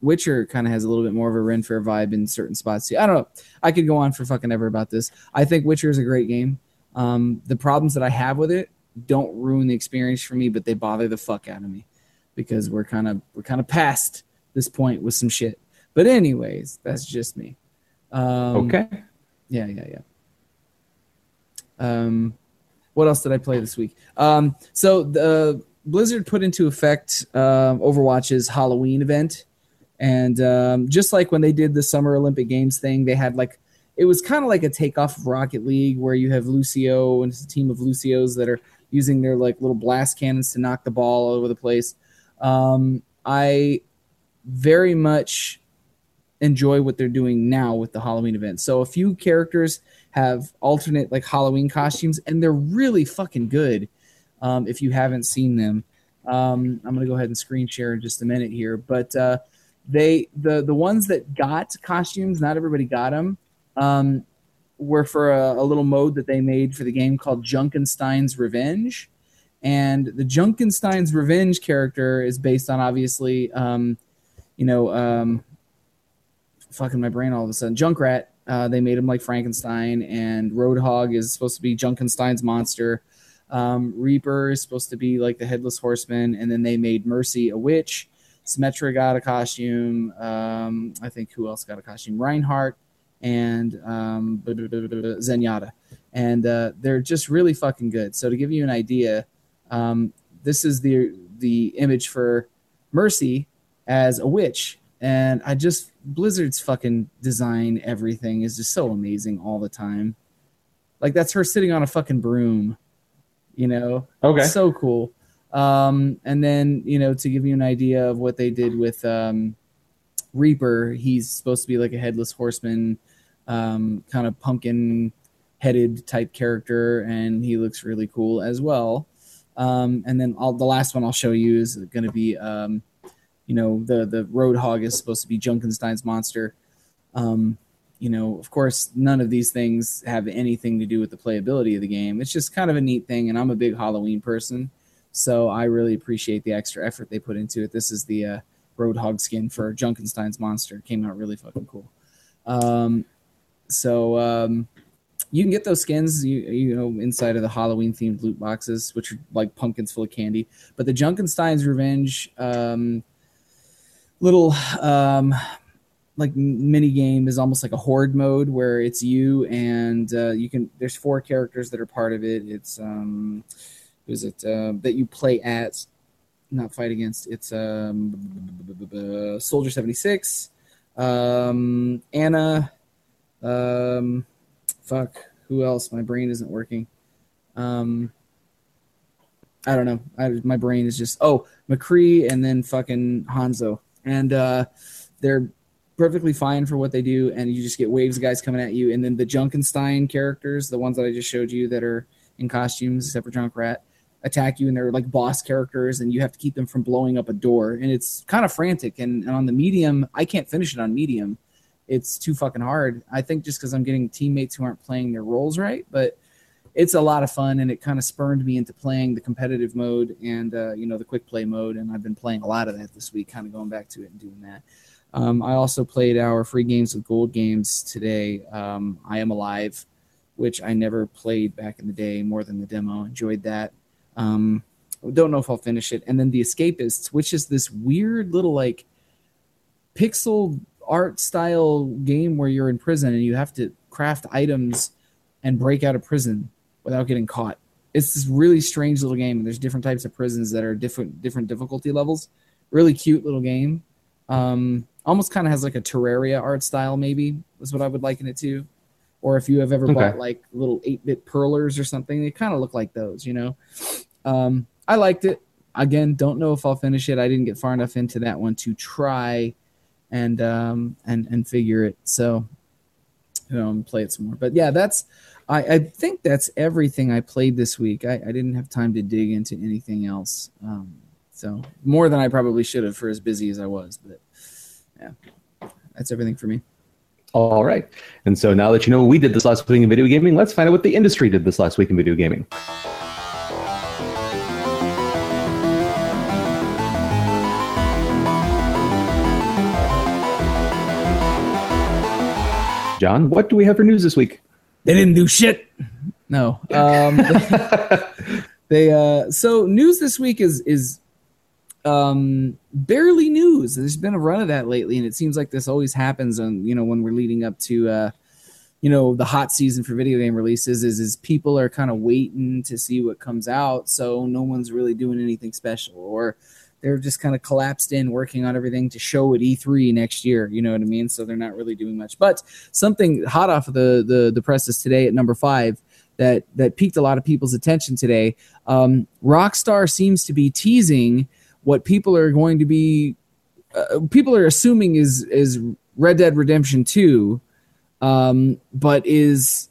Witcher kind of has a little bit more of a Ren Fair vibe in certain spots. too. I don't know. I could go on for fucking ever about this. I think Witcher is a great game. Um, the problems that I have with it don't ruin the experience for me, but they bother the fuck out of me because we're kind of we're kind of past this point with some shit. But anyways, that's just me. Um, okay. yeah, yeah, yeah. Um, what else did I play this week? Um, so the Blizzard put into effect um Overwatch's Halloween event, and um, just like when they did the Summer Olympic Games thing, they had like it was kind of like a takeoff of Rocket League, where you have Lucio and it's a team of Lucios that are using their like little blast cannons to knock the ball all over the place. Um, I very much enjoy what they're doing now with the Halloween event. So a few characters have alternate like Halloween costumes, and they're really fucking good. Um, if you haven't seen them, um, I'm gonna go ahead and screen share in just a minute here. But uh, they the the ones that got costumes, not everybody got them. Um, were for a, a little mode that they made for the game called Junkenstein's Revenge. And the Junkenstein's Revenge character is based on obviously, um, you know, um, fucking my brain all of a sudden. Junkrat. Uh, they made him like Frankenstein, and Roadhog is supposed to be Junkenstein's monster. Um, Reaper is supposed to be like the headless horseman, and then they made Mercy a witch. Symmetra got a costume. Um, I think who else got a costume? Reinhardt and um, Zenyatta, and uh, they're just really fucking good. So to give you an idea, um, this is the the image for Mercy as a witch, and I just Blizzard's fucking design everything is just so amazing all the time. Like that's her sitting on a fucking broom, you know. Okay. So cool. Um, and then you know to give you an idea of what they did with um, Reaper, he's supposed to be like a headless horseman, um, kind of pumpkin headed type character, and he looks really cool as well. Um, and then I'll, the last one I'll show you is going to be, um, you know, the the Roadhog is supposed to be Junkenstein's monster. Um, you know, of course, none of these things have anything to do with the playability of the game. It's just kind of a neat thing, and I'm a big Halloween person, so I really appreciate the extra effort they put into it. This is the uh, Roadhog skin for Junkenstein's monster. It came out really fucking cool. So um, you can get those skins, you you know, inside of the Halloween themed loot boxes, which are like pumpkins full of candy. But the Junkenstein's Revenge um, little um, like mini game is almost like a horde mode where it's you and uh, you can. There's four characters that are part of it. It's um, who's it uh, that you play at, not fight against. It's um, Soldier seventy six, um, Ana, um, fuck, who else? My brain isn't working. Um, I don't know. I, my brain is just oh McCree and then fucking Hanzo, and uh, they're perfectly fine for what they do. And you just get waves of guys coming at you, and then the Junkenstein characters, the ones that I just showed you that are in costumes, except for Junkrat, attack you, and they're like boss characters, and you have to keep them from blowing up a door, and it's kind of frantic. And, and on the medium, I can't finish it on medium it's too fucking hard. I think just because I'm getting teammates who aren't playing their roles right, but it's a lot of fun, and it kind of spurned me into playing the competitive mode and uh, you know the quick play mode, and I've been playing a lot of that this week, kind of going back to it and doing that. Um, I also played our free games with gold games today. Um, I am alive, which I never played back in the day more than the demo. Enjoyed that. Um, don't know if I'll finish it. And then the Escapists, which is this weird little like pixel art style game where you're in prison and you have to craft items and break out of prison without getting caught. It's this really strange little game. And there's different types of prisons that are different different difficulty levels. Really cute little game. Um, almost kind of has like a Terraria art style, maybe is what I would liken it to. Or if you have ever Okay. bought like little eight bit perlers or something, they kind of look like those, you know. Um, I liked it. Again, don't know if I'll finish it. I didn't get far enough into that one to try and um, and and figure it. So you know, play it some more. But yeah, that's I, I think that's everything I played this week. I, I didn't have time to dig into anything else. Um, so more than I probably should have for as busy as I was. But yeah, that's everything for me. All right. And so now that you know we did this last week in video gaming, let's find out what the industry did this last week in video gaming. John, what do we have for news this week? They didn't do shit. No. Um, [laughs] they uh, so news this week is is um barely news. There's been a run of that lately, and it seems like this always happens on you know when we're leading up to uh you know the hot season for video game releases is is people are kind of waiting to see what comes out, so no one's really doing anything special or they're just kind of collapsed in working on everything to show at E3 next year. You know what I mean? So they're not really doing much. But something hot off of the the, the presses today at number five that that piqued a lot of people's attention today. Um, Rockstar seems to be teasing what people are going to be uh, people are assuming is is Red Dead Redemption Two, um, but is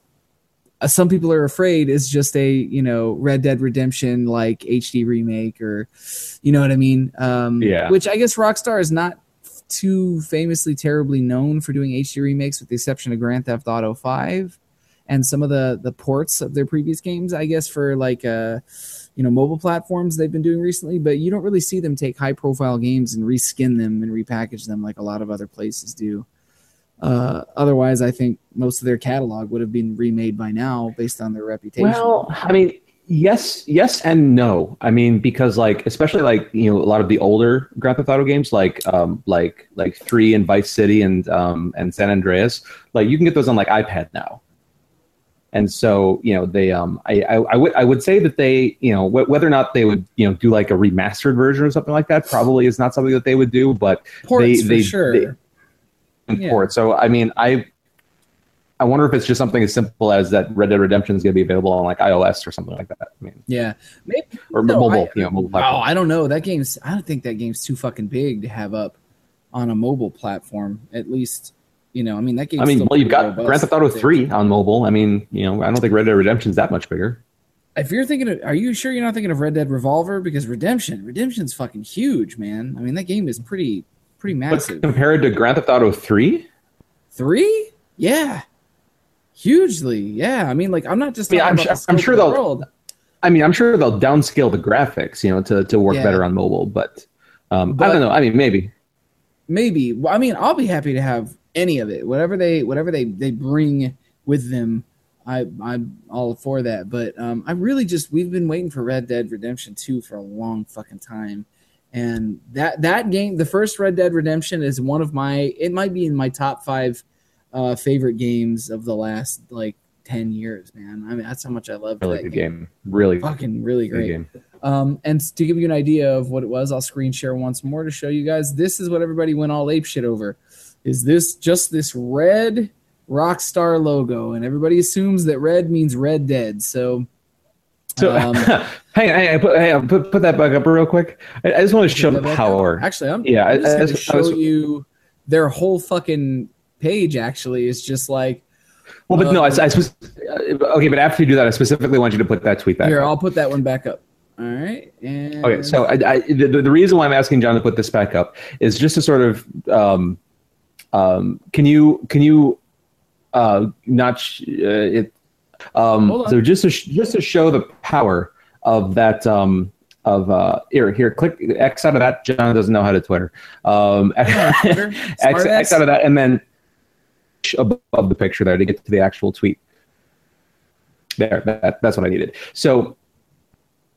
uh, some people are afraid is just a you know Red Dead Redemption like HD remake or you know what I mean? Um, Yeah. Which I guess Rockstar is not too famously terribly known for doing HD remakes, with the exception of Grand Theft Auto Five and some of the the ports of their previous games. I guess for like uh you know mobile platforms they've been doing recently, but you don't really see them take high profile games and reskin them and repackage them like a lot of other places do. Uh, otherwise, I think most of their catalog would have been remade by now based on their reputation. Well, I mean, yes, yes, and no. I mean, because like, especially like you know, a lot of the older Grand Theft Auto games, like um, like like Three and Vice City and um, and San Andreas, like you can get those on like iPad now. And so, you know, they, um, I, I, I would, I would say that they, you know, wh- whether or not they would, you know, do like a remastered version or something like that, probably is not something that they would do. But ports they, for they, sure. they- import. So I mean, I I wonder if it's just something as simple as that Red Dead Redemption is going to be available on like iOS or something like that. I mean, yeah, maybe or No, mobile, I- you know, mobile Oh. I don't know. That game's. I don't think that game's too fucking big to have up on a mobile platform. At least, you know. I mean, that game. I mean, well, you've got Grand Theft Auto Three on mobile. I mean, you know, I don't think Red Dead Redemption's that much bigger. If you're thinking, of, are you sure you're not thinking of Red Dead Revolver? Because Redemption, Redemption's fucking huge, man. I mean, that game is pretty, pretty But massive. compared to Grand Theft Auto Three, Three, yeah, hugely, yeah. I mean, like, I'm not just. I mean, I'm, sure- I'm sure the they'll- world. I mean, I'm sure they'll downscale the graphics, you know, to to work Yeah. better on mobile. But, um, But- I don't know. I mean, maybe. maybe well, i mean i'll be happy to have any of it whatever they whatever they they bring with them i i'm all for that but um i really just we've been waiting for red dead redemption 2 for a long fucking time and that that game the first red dead redemption is one of my it might be in my top five uh favorite games of the last like 10 years man i mean that's how much i love Really that good game. Really fucking really great game. um, and to give you an idea of what it was, I'll screen share once more to show you guys. This is what everybody went all ape shit over. Is this just this red Rockstar logo? And everybody assumes that red means Red Dead. So, So, um, [laughs] hang on, hang on, put, hang on, put, put that back up real quick. I, I just want to show the power. Actually, I'm Yeah, I'm I- just I- show you their whole fucking page. Actually, is just like Well, but no, I, Um, I uh, okay, but after you do that, I specifically want you to put that tweet back. here. I'll put that one back up. All right. And Okay, so I, I, the, the reason why I'm asking John to put this back up is just to sort of, um, um, can you can you uh, not sh- uh, it? Um, so just to sh- just to show the power of that um, of uh, here here click X out of that. John doesn't know how to Twitter. Um, [laughs] Twitter, X. X out of that, and then above the picture there to get to the actual tweet. There, that, that's what I needed. So,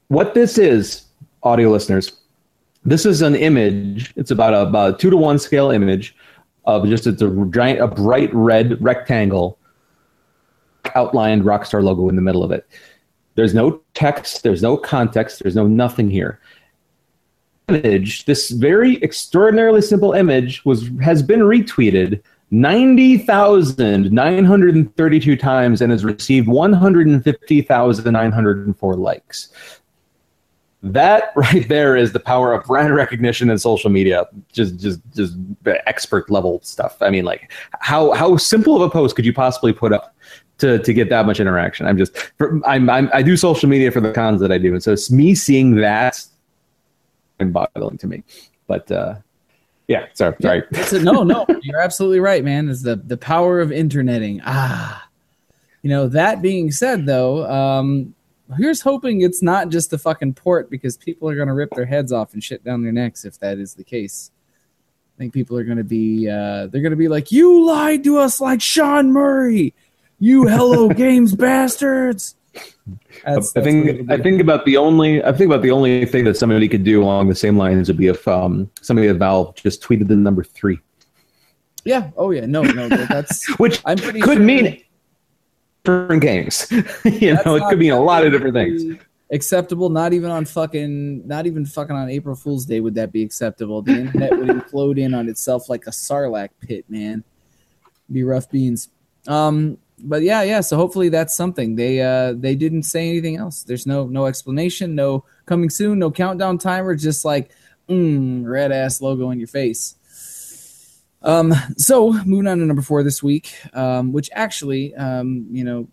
what this is, audio listeners, this is an image. It's about a, about a two to one scale image of just it's a giant, a bright red rectangle, outlined Rockstar logo in the middle of it. There's no text. There's no context. There's no nothing here. Image. This very extraordinarily simple image was has been retweeted 90,932 times and has received 150,904 likes. That right there is the power of brand recognition and social media. Just just just expert level stuff. I mean like how how simple of a post could you possibly put up to, to get that much interaction? I'm just for, I'm, I'm I do social media for the cons that I do and so it's me seeing that and boggling to me. But uh yeah, sorry, sorry. It's a, no, no, [laughs] you're absolutely right, man. Is the the power of interneting. Ah, you know. That being said, though, um, here's hoping it's not just the fucking port because people are gonna rip their heads off and shit down their necks if that is the case. I think people are gonna be uh, they're gonna be like, "You lied to us like Sean Murray, you Hello [laughs] Games bastards." That's- I that's what think I think about the only I think about the only thing that somebody could do along the same lines would be if um, somebody at Valve just tweeted the number three, yeah. Oh yeah. No, no. That's [laughs] which I'm pretty could sure- mean different games. [laughs] you That's know, it could mean a lot of different things. Acceptable, not even on fucking, not even fucking on April Fool's Day would that be acceptable. The internet would implode in on itself like a sarlacc pit, man. Be rough beans. Um, but yeah, yeah. So hopefully that's something. They uh they didn't say anything else. There's no no explanation, no coming soon, no countdown timer. Just like mm, red ass logo in your face. Um, so moving on to number four this week, um, which actually, um, you know,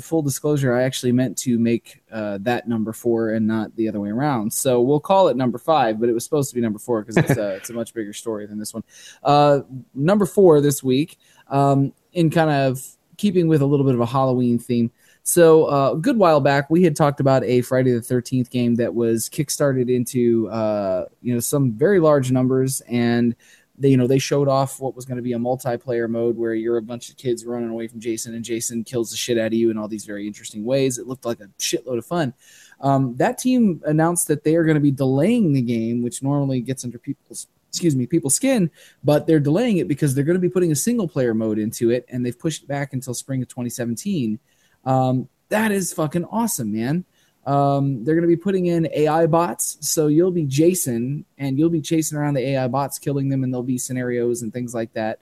full disclosure, I actually meant to make uh, that number four and not the other way around. So we'll call it number five, but it was supposed to be number four because it's a, it's a much bigger story than this one. Uh, number four this week, um, in kind of keeping with a little bit of a Halloween theme. So uh, a good while back, we had talked about a Friday the Thirteenth game that was kickstarted into uh, you know some very large numbers, and they you know they showed off what was going to be a multiplayer mode where you're a bunch of kids running away from Jason, and Jason kills the shit out of you in all these very interesting ways. It looked like a shitload of fun. Um, that team announced that they are going to be delaying the game, which normally gets under people's excuse me people's skin, but they're delaying it because they're going to be putting a single player mode into it, and they've pushed it back until spring of 2017. Um, that is fucking awesome, man. Um, they're going to be putting in AI bots, so you'll be Jason and you'll be chasing around the AI bots, killing them, and there'll be scenarios and things like that.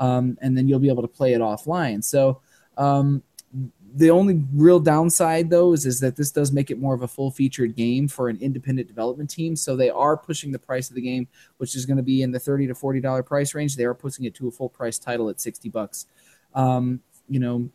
Um, and then you'll be able to play it offline. So um, the only real downside, though, is, is that this does make it more of a full featured game for an independent development team. So they are pushing the price of the game, which is going to be in the thirty to forty dollar price range. They are pushing it to a full price title at sixty bucks. Um, you know,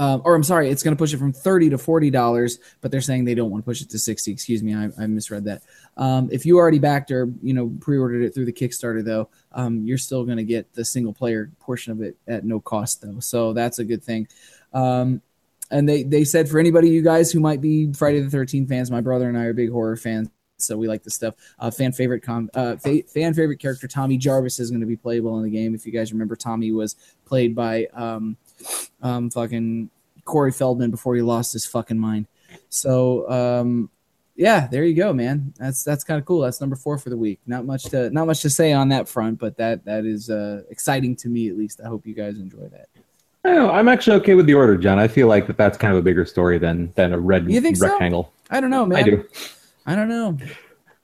um, or I'm sorry, it's going to push it from thirty to forty dollars, but they're saying they don't want to push it to sixty. Excuse me, I, I misread that. Um, if you already backed or you know pre-ordered it through the Kickstarter, though, um, you're still going to get the single player portion of it at no cost, though. So that's a good thing. Um, and they they said for anybody you guys who might be Friday the Thirteenth fans, my brother and I are big horror fans. So we like this stuff. Uh, fan favorite com- uh, fa- fan favorite character Tommy Jarvis is going to be playable in the game. If you guys remember, Tommy was played by um, um, fucking Corey Feldman before he lost his fucking mind. So um, yeah, there you go, man. That's that's kind of cool. That's number four for the week. Not much to not much to say on that front, but that that is uh, exciting to me at least. I hope you guys enjoy that. Know, I'm actually okay with the order, John. I feel like that that's kind of a bigger story than than a red You think so? rectangle. I don't know, man. I do. I don't know.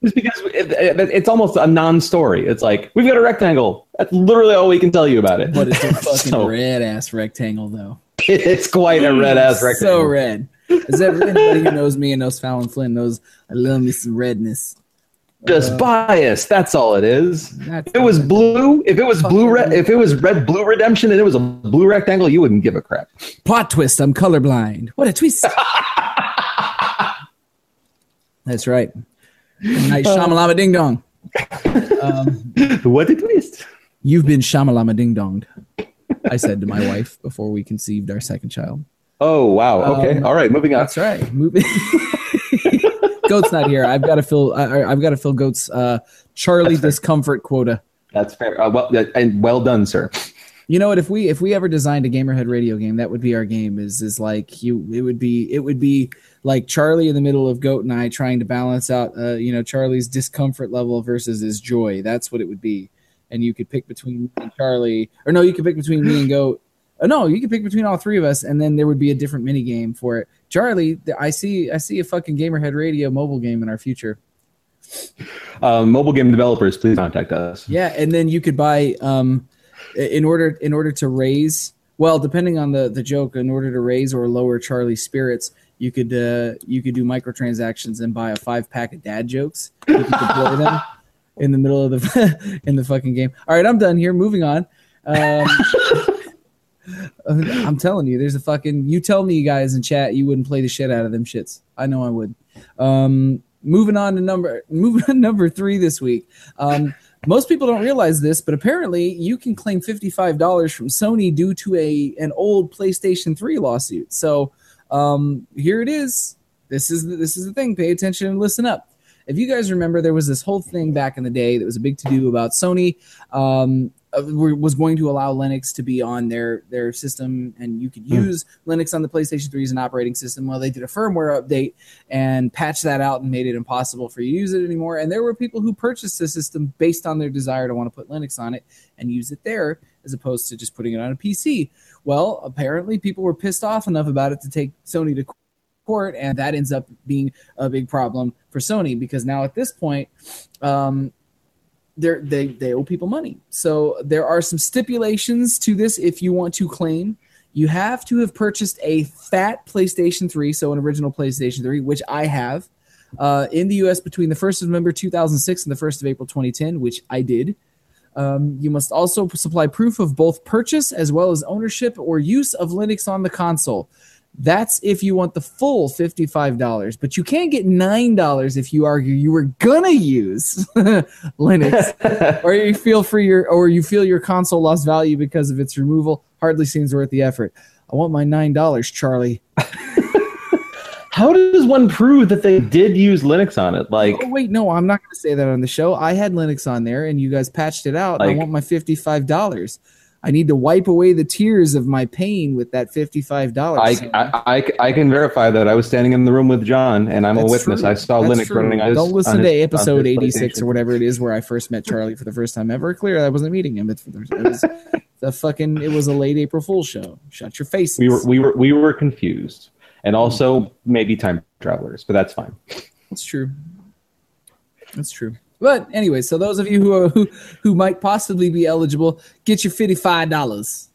Just because it, it, it's almost a non-story. It's like we've got a rectangle. That's literally all we can tell you about it. But it's a [laughs] fucking So, red ass rectangle, though. [laughs] It's quite a red ass rectangle. So red. Is that anybody who knows me and knows Fallon Flynn knows I love me some redness. Just Uh, bias. That's all it is. That's If it was blue, if it was blue, red, if it was red blue redemption, and it was a blue rectangle, you wouldn't give a crap. plot twist. I'm colorblind. What a twist. [laughs] That's right. Nice shamalama ding dong. [laughs] Um, what a twist! you've been shamalama ding donged. I said to my wife before we conceived our second child. Oh wow. Okay. Um, All right. Moving on. That's right. Moving. [laughs] Goat's not here. I've got to fill. I, I've got to fill Goat's uh, Charlie discomfort quota. That's fair. Uh, well, and well done, sir. You know what? If we if we ever designed a Gamerhead radio game, that would be our game. Is is like you? It would be it would be like Charlie in the middle of Goat and I trying to balance out, uh, you know, Charlie's discomfort level versus his joy. That's what it would be. And you could pick between me and Charlie, or no, you could pick between me and Goat. Uh, no, you could pick between all three of us, and then there would be a different mini game for it. Charlie, I see, I see a fucking Gamerhead Radio mobile game in our future. Um, mobile game developers, please contact us. Yeah, and then you could buy um, in order in order to raise. Well, depending on the the joke, in order to raise or lower Charlie's spirits, you could uh, you could do microtransactions and buy a five pack of dad jokes. You could deploy them [laughs] in the middle of the [laughs] in the fucking game. All right, I'm done here. Moving on. Um, [laughs] [laughs] I'm telling you, there's a fucking. You tell me, you guys in chat, you wouldn't play the shit out of them shits. I know I would. Um, moving on to number [laughs] moving on number three this week. Um, most people don't realize this, but apparently you can claim $55 from Sony due to a an old PlayStation 3 lawsuit. So um, here it is. This is this is the thing. Pay attention and listen up. If you guys remember, there was this whole thing back in the day that was a big to do about Sony um, was going to allow Linux to be on their their system, and you could use Linux on the PlayStation 3 as an operating system. Well, they did a firmware update and patched that out and made it impossible for you to use it anymore. And there were people who purchased the system based on their desire to want to put Linux on it and use it there, as opposed to just putting it on a PC. Well, apparently people were pissed off enough about it to take Sony to court, and that ends up being a big problem for Sony because now at this point, um, they they owe people money. So there are some stipulations to this. If you want to claim, you have to have purchased a fat PlayStation 3, so an original PlayStation 3, which I have, uh, in the U.S. between the 1st of November 2006 and the 1st of April 2010, which I did. Um, you must also supply proof of both purchase as well as ownership or use of Linux on the console. That's if you want the full $55, but you can't get $9 if you argue you were gonna use [laughs] Linux [laughs] or you feel for your or you feel your console lost value because of its removal. Hardly seems worth the effort. I want my $9, Charlie. [laughs] How does one prove that they did use Linux on it? Like, Oh wait, no, I'm not to say that on the show. I had Linux on there, and you guys patched it out. Like- I want my fifty-five dollars. I need to wipe away the tears of my pain with that fifty-five dollars. I, I, I, I can verify that I was standing in the room with John, and I'm a witness. I saw Linux running. on his- Don't listen on to his- episode eighty-six or whatever it is where I first met Charlie for the first time ever. Clear, I wasn't meeting him. It was [laughs] the fucking. It was a late April Fool show. Shut your face. We were we were we were confused, and also maybe time travelers, but that's fine. That's true. That's true. But anyway, so those of you who are, who who might possibly be eligible, get your fifty-five dollars.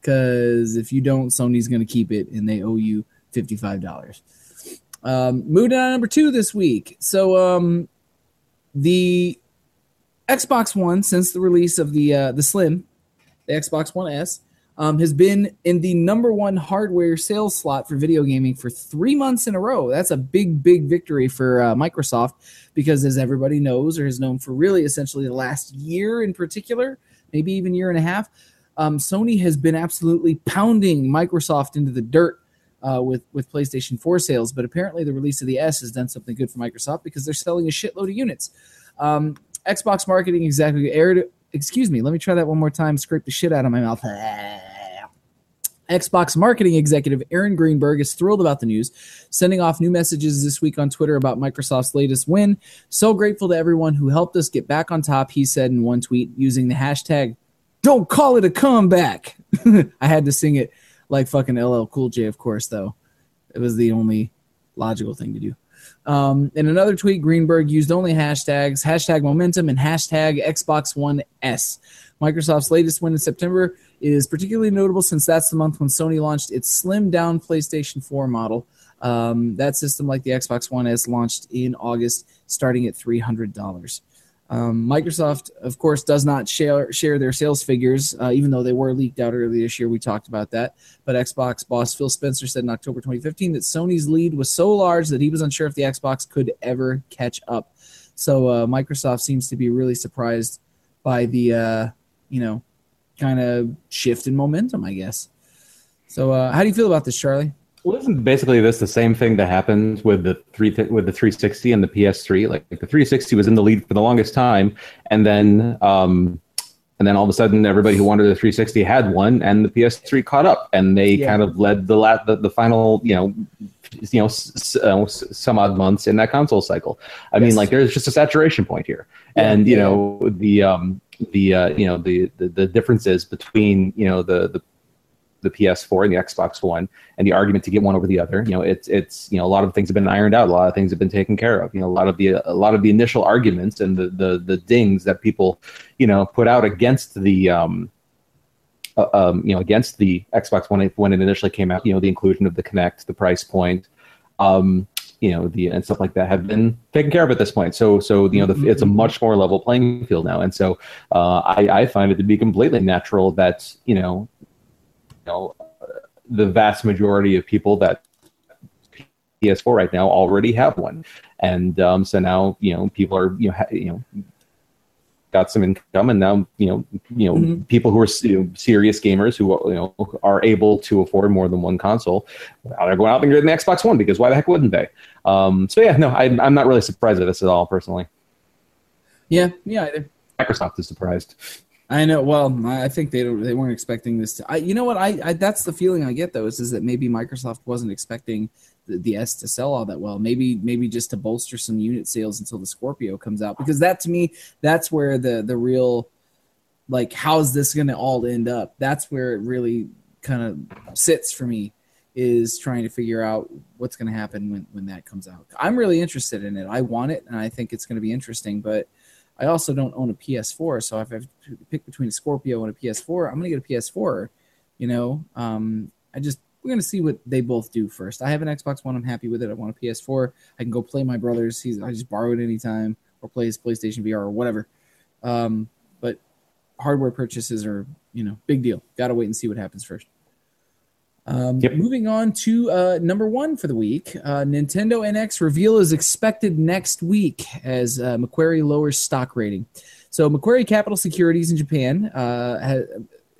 Because if you don't, Sony's to keep it, and they owe you fifty-five dollars. Um, moving on number two this week. So um, the Xbox One, since the release of the uh, the Slim, the Xbox One S, um, has been in the number one hardware sales slot for video gaming for three months in a row. That's a big, big victory for uh, Microsoft because, as everybody knows or has known for really essentially the last year in particular, maybe even year and a half, um, Sony has been absolutely pounding Microsoft into the dirt uh, with with PlayStation 4 sales. But apparently, the release of the S has done something good for Microsoft because they're selling a shitload of units. Um, Xbox marketing executive. Excuse me. Let me try that one more time. Scrape the shit out of my mouth. Xbox marketing executive Aaron Greenberg is thrilled about the news, sending off new messages this week on Twitter about Microsoft's latest win. So grateful to everyone who helped us get back on top, he said in one tweet using the hashtag don't call it a comeback. [laughs] I had to sing it like fucking LL Cool J, of course, though. It was the only logical thing to do. Um, in another tweet, Greenberg used only hashtags, hashtag momentum and hashtag Xbox One S. Microsoft's latest win in September is particularly notable since that's the month when Sony launched its slimmed down PlayStation 4 model. Um, that system, like the Xbox One S, launched in August, starting at $300. Um, Microsoft, of course, does not share share their sales figures, uh, even though they were leaked out earlier this year. We talked about that. But Xbox boss Phil Spencer said in October 2015 that Sony's lead was so large that he was unsure if the Xbox could ever catch up. So uh, Microsoft seems to be really surprised by the, uh, you know, kind of shift in momentum, I guess. So, uh, how do you feel about this, Charlie? Well, isn't basically this the same thing that happened with the three th- with the 360 and the PS3? Like, like the 360 was in the lead for the longest time, and then um, and then all of a sudden, everybody who wanted the 360 had one, and the PS3 caught up, and they Yeah. kind of led the la- the, the final, you know, you know, s- s- uh, some odd months in that console cycle. I Yes. mean, like there's just a saturation point here, Yeah, and you know the um the uh, you know the, the the differences between you know the the the PS4 and the Xbox One, and the argument to get one over the other. You know, it's it's you know a lot of things have been ironed out, a lot of things have been taken care of. You know, a lot of the a lot of the initial arguments and the the the dings that people you know put out against the um uh, um you know against the Xbox One when it initially came out. You know, the inclusion of the Kinect, the price point. Um, you know the and stuff like that have been taken care of at this point. So so you know the, it's a much more level playing field now, and so uh, I I find it to be completely natural that you know know uh, the vast majority of people that PS4 right now already have one, and um, so now you know people are you know ha- you know got some income, and now you know you know Mhm. people who are you know, serious gamers who you know are able to afford more than one console. Now they're going out and getting the Xbox One because why the heck wouldn't they? Um, so yeah, no, I, I'm not really surprised at this at all personally. Yeah, yeah. Either. Microsoft is surprised. I know. Well, I think they don't. They weren't expecting this to. I, you know what? I, I that's the feeling I get though is, is that maybe Microsoft wasn't expecting the, the S to sell all that well. Maybe maybe just to bolster some unit sales until the Scorpio comes out because that to me that's where the the real like how's this going to all end up? That's where it really kind of sits for me is trying to figure out what's going to happen when when that comes out. I'm really interested in it. I want it and I think it's going to be interesting, but I also don't own a PS4, so if I have to pick between a Scorpio and a PS4, I'm gonna get a PS4. You know, um, I just we're gonna see what they both do first. I have an Xbox One. I'm happy with it. I want a PS4. I can go play my brother's. He's I just borrow it anytime or play his PlayStation VR or whatever. Um, but hardware purchases are you know big deal. Got to wait and see what happens first. Um, Yep. Moving on to uh, number one for the week, uh, Nintendo NX reveal is expected next week as uh, Macquarie lowers stock rating. So Macquarie Capital Securities in Japan uh, has,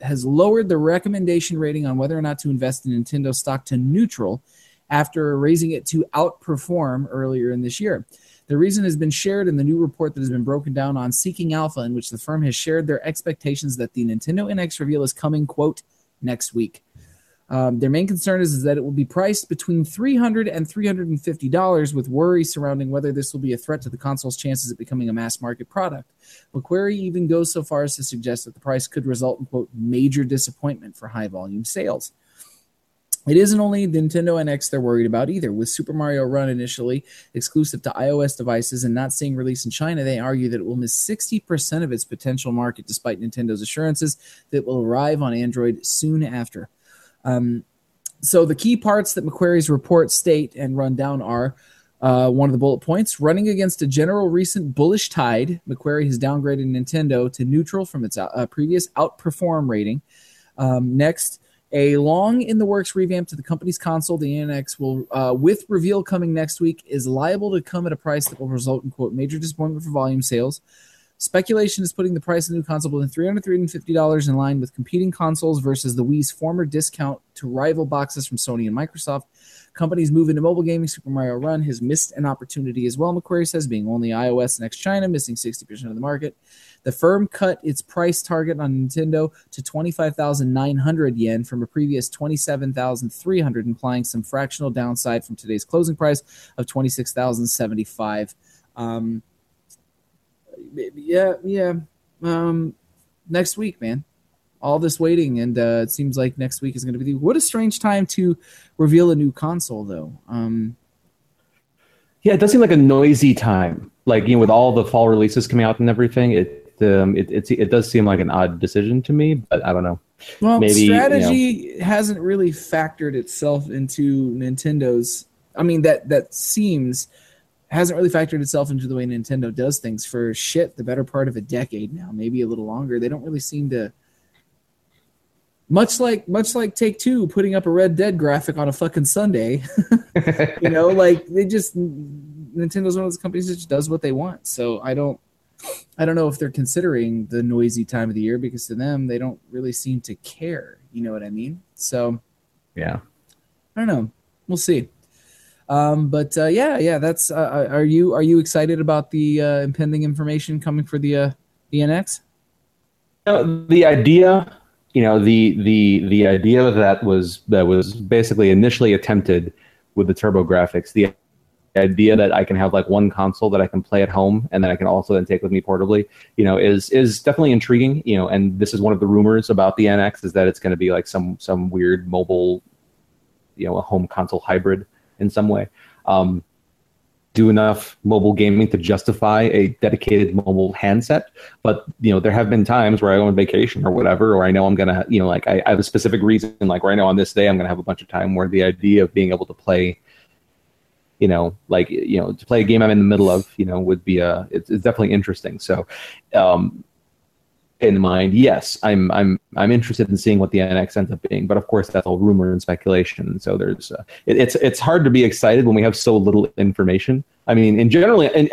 has lowered the recommendation rating on whether or not to invest in Nintendo stock to neutral after raising it to outperform earlier in this year. The reason has been shared in the new report that has been broken down on Seeking Alpha, in which the firm has shared their expectations that the Nintendo NX reveal is coming, quote, next week. Um, their main concern is, is that it will be priced between $300 and $350, with worry surrounding whether this will be a threat to the console's chances of becoming a mass market product. Macquarie even goes so far as to suggest that the price could result in, quote, major disappointment for high volume sales. It isn't only Nintendo NX they're worried about either. With Super Mario Run initially exclusive to iOS devices and not seeing release in China, they argue that it will miss 60% of its potential market despite Nintendo's assurances that it will arrive on Android soon after. Um, so the key parts that Macquarie's report state and run down are uh, one of the bullet points running against a general recent bullish tide. Macquarie has downgraded Nintendo to neutral from its uh, previous outperform rating. Um, next, a long in the works revamp to the company's console, the NX will, uh, with reveal coming next week, is liable to come at a price that will result in quote major disappointment for volume sales. Speculation is putting the price of the new console between $300 $350 in line with competing consoles versus the Wii's former discount to rival boxes from Sony and Microsoft. Companies move into mobile gaming. Super Mario Run has missed an opportunity as well, Macquarie says, being only iOS and China, missing 60% of the market. The firm cut its price target on Nintendo to 25,900 yen from a previous 27,300, implying some fractional downside from today's closing price of 26,075. Um, yeah, yeah. Um, next week, man. All this waiting, and uh, it seems like next week is going to be. The, what a strange time to reveal a new console, though. Um, Yeah, it does seem like a noisy time. Like you know, with all the fall releases coming out and everything, it um, it it, it does seem like an odd decision to me. But I don't know. well, Maybe, you know- strategy hasn't really factored itself into Nintendo's. I mean, that that seems hasn't really factored itself into the way Nintendo does things for shit the better part of a decade now, maybe a little longer. They don't really seem to much like much like Take Two putting up a Red Dead graphic on a fucking Sunday. [laughs] you know, [laughs] like they just Nintendo's one of those companies that just does what they want. So I don't I don't know if they're considering the noisy time of the year because to them they don't really seem to care. You know what I mean? So Yeah. I don't know. We'll see. Um, but uh, yeah, yeah, that's. Uh, are you are you excited about the uh, impending information coming for the uh, the NX? You know, the idea, you know, the the the idea that was that was basically initially attempted with the TurboGrafx. The idea that I can have like one console that I can play at home and that I can also then take with me portably, you know, is is definitely intriguing. You know, and this is one of the rumors about the NX is that it's going to be like some some weird mobile, you know, a home console hybrid in some way. Um, do enough mobile gaming to justify a dedicated mobile handset. But you know, there have been times where I go on vacation or whatever, or I know I'm gonna, you know, like I, I have a specific reason, like I know on this day I'm gonna have a bunch of time where the idea of being able to play, you know, like you know, to play a game I'm in the middle of, you know, would be a it's, it's definitely interesting. So, um, in mind, yes, I'm I'm I'm interested in seeing what the NX ends up being, but of course that's all rumor and speculation. So there's uh, it, it's it's hard to be excited when we have so little information. I mean, in general, in,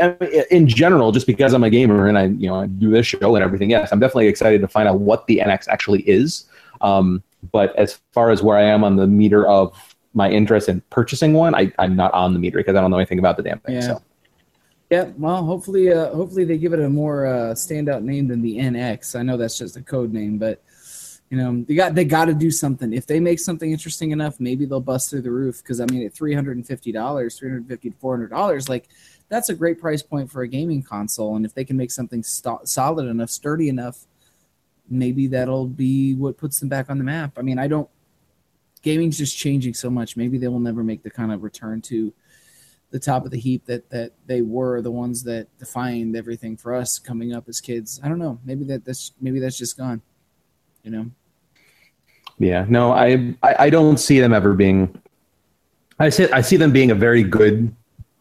in general, just because I'm a gamer and I you know I do this show and everything, yes, I'm definitely excited to find out what the NX actually is. Um, but as far as where I am on the meter of my interest in purchasing one, I, I'm not on the meter because I don't know anything about the damn thing. Yeah. So. Yeah, well, hopefully, uh, hopefully they give it a more uh, standout name than the NX. I know that's just a code name, but you know they got they got to do something. If they make something interesting enough, maybe they'll bust through the roof. Because I mean, at three hundred and fifty dollars, three hundred fifty to four hundred dollars, like that's a great price point for a gaming console. And if they can make something st- solid enough, sturdy enough, maybe that'll be what puts them back on the map. I mean, I don't. Gaming's just changing so much. Maybe they will never make the kind of return to the top of the heap that that they were the ones that defined everything for us coming up as kids. I don't know. Maybe that that's maybe that's just gone. You know. Yeah, no, I, I don't see them ever being. I see I see them being a very good,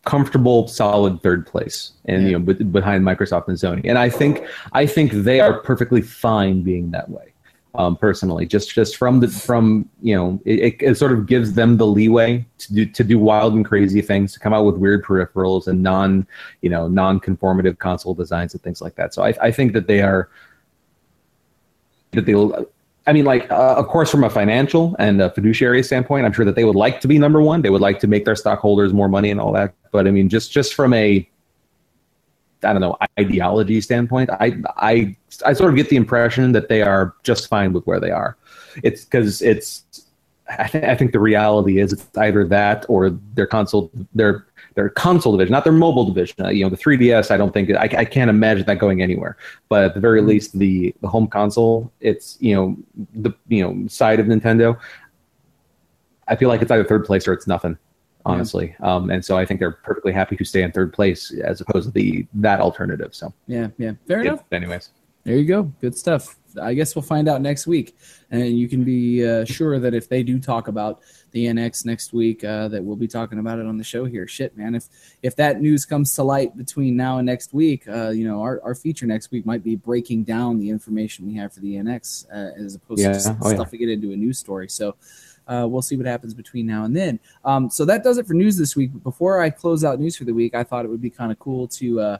comfortable, solid third place, and Yeah. you know, be- behind Microsoft and Sony. And I think I think they are perfectly fine being that way. Um, personally, just just from the from you know, it, it, sort of gives them the leeway to do to do wild and crazy things, to come out with weird peripherals and non you know non-conformative console designs and things like that. So I I think that they are that they'll I mean, like, uh, of course, from a financial and a fiduciary standpoint, I'm sure that they would like to be number one. They would like to make their stockholders more money and all that. But I mean, just just from a, I don't know, ideology standpoint, I I I sort of get the impression that they are just fine with where they are. It's because it's. I, th- I think the reality is it's either that or their console their their console division, not their mobile division. You know, the 3DS. I don't think I, I can't imagine that going anywhere. But at the very mm-hmm. least, the the home console, it's you know the you know side of Nintendo. I feel like it's either third place or it's nothing, honestly. Um, and so I think they're perfectly happy to stay in third place as opposed to the that alternative. So, Yeah, yeah. Fair yeah, enough. anyways, There you go. Good stuff. I guess we'll find out next week, and you can be uh, sure that if they do talk about the NX next week, uh, that we'll be talking about it on the show here. Shit, man. If if that news comes to light between now and next week, uh, you know, our, our feature next week might be breaking down the information we have for the NX uh, as opposed Yeah. to Oh, yeah. stuffing it into a news story. So. Uh, we'll see what happens between now and then. Um, so that does it for news this week. But before I close out news for the week, I thought it would be kind of cool to uh,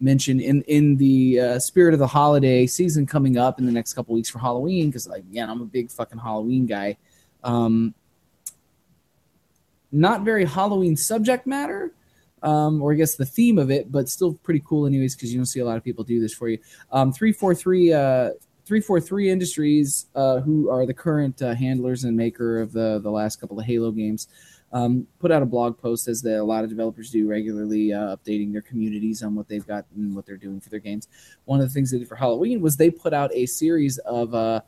mention in in the uh, spirit of the holiday season coming up in the next couple weeks for Halloween because again I'm a big fucking Halloween guy. Um, not very Halloween subject matter, um, or I guess the theme of it, but still pretty cool anyways because you don't see a lot of people do this for you. Um, three four three. Uh, 343 Industries, uh, who are the current uh, handlers and maker of the, the last couple of Halo games, um, put out a blog post as the, a lot of developers do regularly, uh, updating their communities on what they've got and what they're doing for their games. One of the things they did for Halloween was they put out a series of uh,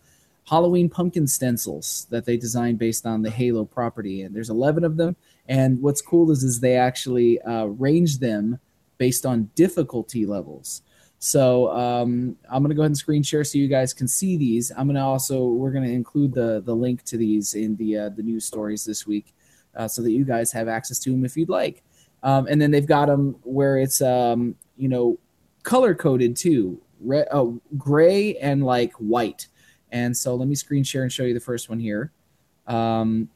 Halloween pumpkin stencils that they designed based on the Halo property, and there's 11 of them. And what's cool is is they actually uh, range them based on difficulty levels. So um, I'm gonna go ahead and screen share so you guys can see these. I'm gonna also we're gonna include the the link to these in the uh, the news stories this week, uh, so that you guys have access to them if you'd like. Um, and then they've got them where it's um, you know color coded too, red, oh, gray and like white. And so let me screen share and show you the first one here. Um,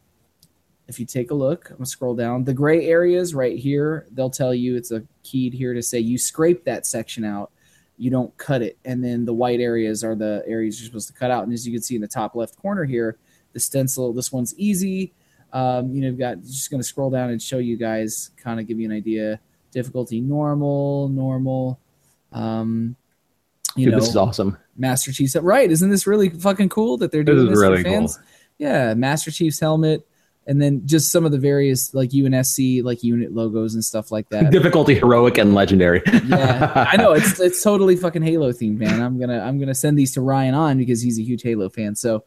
if you take a look, I'm gonna scroll down. The gray areas right here, they'll tell you it's a keyed here to say you scrape that section out you don't cut it. And then the white areas are the areas you're supposed to cut out. And as you can see in the top left corner here, the stencil. This one's easy. Um, you know, you've got just going to scroll down and show you guys, kind of give you an idea. Difficulty normal, normal. Um, you Dude, know, this is awesome. Master Chief's right. Isn't this really fucking cool that they're This doing is this, really for fans? Yeah, Master Chief's helmet, and then just some of the various like UNSC like unit logos and stuff like that. Difficulty, heroic, and legendary. yeah, I know [laughs] it's it's totally fucking Halo themed, man. I'm gonna I'm gonna send these to Ryan on because he's a huge Halo fan. So,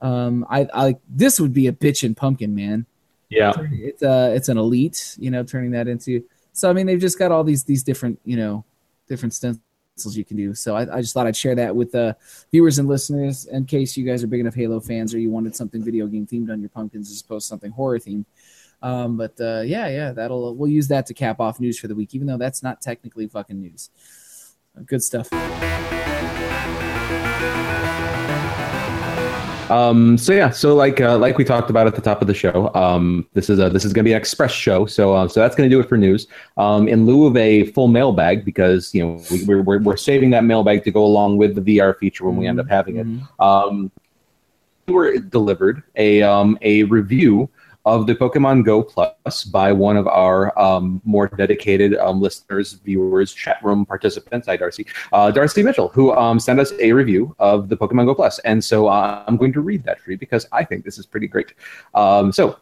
um, I I this would be a bitch and pumpkin, man. yeah. It's uh it's an elite, you know, turning that into. So I mean, they've just got all these these different you know different stencils you can do. So I, I just thought I'd share that with uh, viewers and listeners in case you guys are big enough Halo fans or you wanted something video game themed on your pumpkins as opposed to something horror themed. Um, but uh, yeah, yeah, that'll we'll use that to cap off news for the week, even though that's not technically fucking news. Good stuff. Um, so yeah, so like uh, like we talked about at the top of the show, um, this is a this is going to be an express show. So uh, so that's going to do it for news. Um, in lieu of a full mailbag, because you know we, we're, we're we're saving that mailbag to go along with the VR feature when we end up having it. Mhm. Um, we were delivered a um, a review of the Pokemon Go Plus by one of our um, more dedicated um, listeners, viewers, chat room participants. Hi, Darcy. Uh, Darcy Mitchell, who um, sent us a review of the Pokemon Go Plus, and so uh, I'm going to read that for you because I think this is pretty great. Um, so.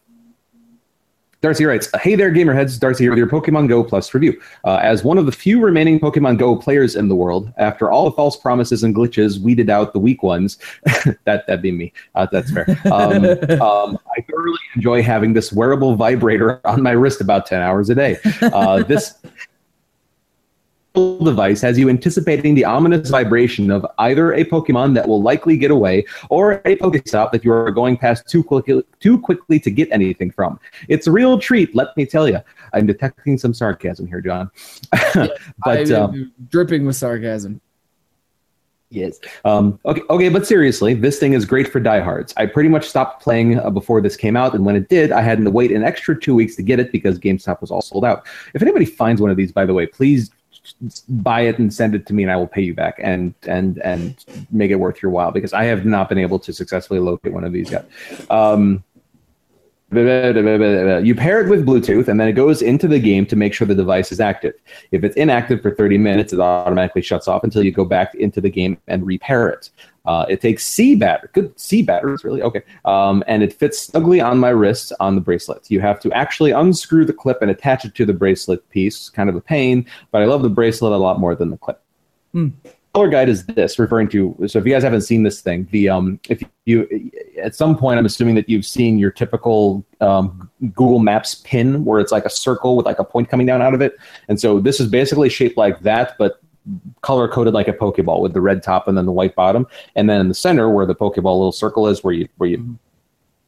Darcy writes, Hey there, Gamerheads. Darcy here with your Pokemon Go Plus review. Uh, as one of the few remaining Pokemon Go players in the world, after all the false promises and glitches weeded out the weak ones, [laughs] that, that'd be me. Uh, that's fair. Um, [laughs] um, thoroughly enjoy having this wearable vibrator on my wrist about 10 hours a day. Uh, [laughs] this device has you anticipating the ominous vibration of either a Pokemon that will likely get away or a Pokestop that you are going past too quickly, too quickly to get anything from. It's a real treat, let me tell you. I'm detecting some sarcasm here, John. [laughs] but I- um, dripping with sarcasm. Yes. Um, okay. Okay. But seriously, this thing is great for diehards. I pretty much stopped playing uh, before this came out, and when it did, I had to wait an extra two weeks to get it because GameStop was all sold out. If anybody finds one of these, by the way, please buy it and send it to me, and I will pay you back and and and make it worth your while because I have not been able to successfully locate one of these yet. Um, you pair it with Bluetooth, and then it goes into the game to make sure the device is active. If it's inactive for 30 minutes, it automatically shuts off until you go back into the game and repair it. Uh, it takes C battery, good C batteries, really okay, um, and it fits snugly on my wrist on the bracelet. You have to actually unscrew the clip and attach it to the bracelet piece. Kind of a pain, but I love the bracelet a lot more than the clip. Hmm. Color guide is this referring to so if you guys haven't seen this thing the um if you at some point i'm assuming that you've seen your typical um, google maps pin where it's like a circle with like a point coming down out of it. And so this is basically shaped like that but color coded like a pokeball with the red top and then the white bottom. And then in the center where the pokeball little circle is where you where you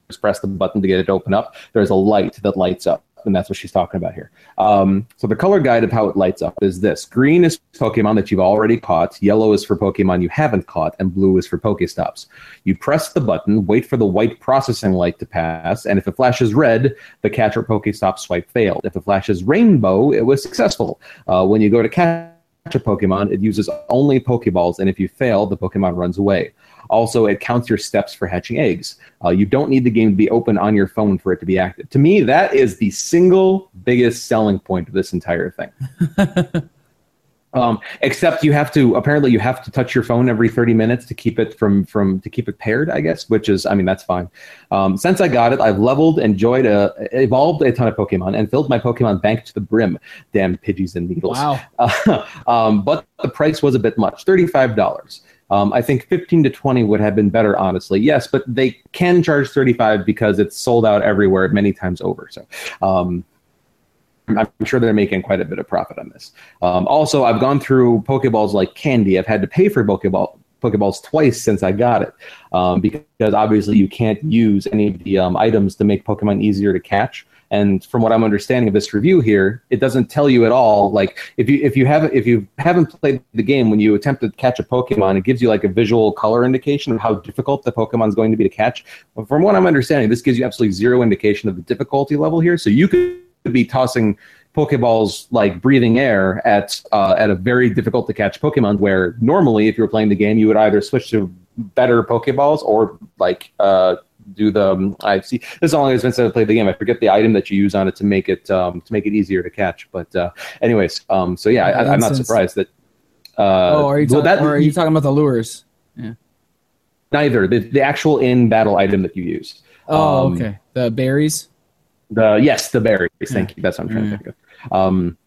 just press the button to get it to open up there's a light that lights up and that's what she's talking about here. Um, so the color guide of how it lights up is this. Green is pokemon that you've already caught. Yellow is for pokemon you haven't caught. And blue is for pokestops. You press the button wait for the white processing light to pass. And if it flashes red the catch or pokestop swipe failed. If it flashes rainbow it was successful. Uh, when you go to catch a Pokemon, it uses only Pokeballs, and if you fail, the Pokemon runs away. Also, it counts your steps for hatching eggs. Uh, you don't need the game to be open on your phone for it to be active. To me, that is the single biggest selling point of this entire thing. [laughs] Um, except you have to apparently you have to touch your phone every 30 minutes to keep it from from to keep it paired i guess which is i mean that's fine um, since i got it i've leveled enjoyed a, evolved a ton of pokemon and filled my pokemon bank to the brim damn pidgeys and Weedles Wow. uh, [laughs] um, but the price was a bit much $35 um, i think 15 to 20 would have been better honestly yes but they can charge 35 because it's sold out everywhere many times over so um, I'm sure they're making quite a bit of profit on this. Um, also, I've gone through Pokeballs like candy. I've had to pay for Pokeball Pokeballs twice since I got it um, because obviously you can't use any of the um, items to make Pokemon easier to catch. And from what I'm understanding of this review here, it doesn't tell you at all. Like if you if you haven't if you haven't played the game, when you attempt to catch a Pokemon, it gives you like a visual color indication of how difficult the Pokemon is going to be to catch. But from what I'm understanding, this gives you absolutely zero indication of the difficulty level here. So you could be tossing Pokeballs like breathing air at uh, at a very difficult to catch Pokemon. Where normally, if you were playing the game, you would either switch to better Pokeballs or like uh, do the um, I see. This is how long it's been since I played the game. I forget the item that you use on it to make it um, to make it easier to catch. But uh, anyways, um, so yeah, Yeah, I, I'm not surprised that. Uh, oh, are you, well, talking, that- are you talking about the lures? Yeah. Neither the, the actual in battle item that you use. Oh, Um, okay. The berries. The yes, the berries. Thank you. That's what I'm trying Yeah. to think of. Um,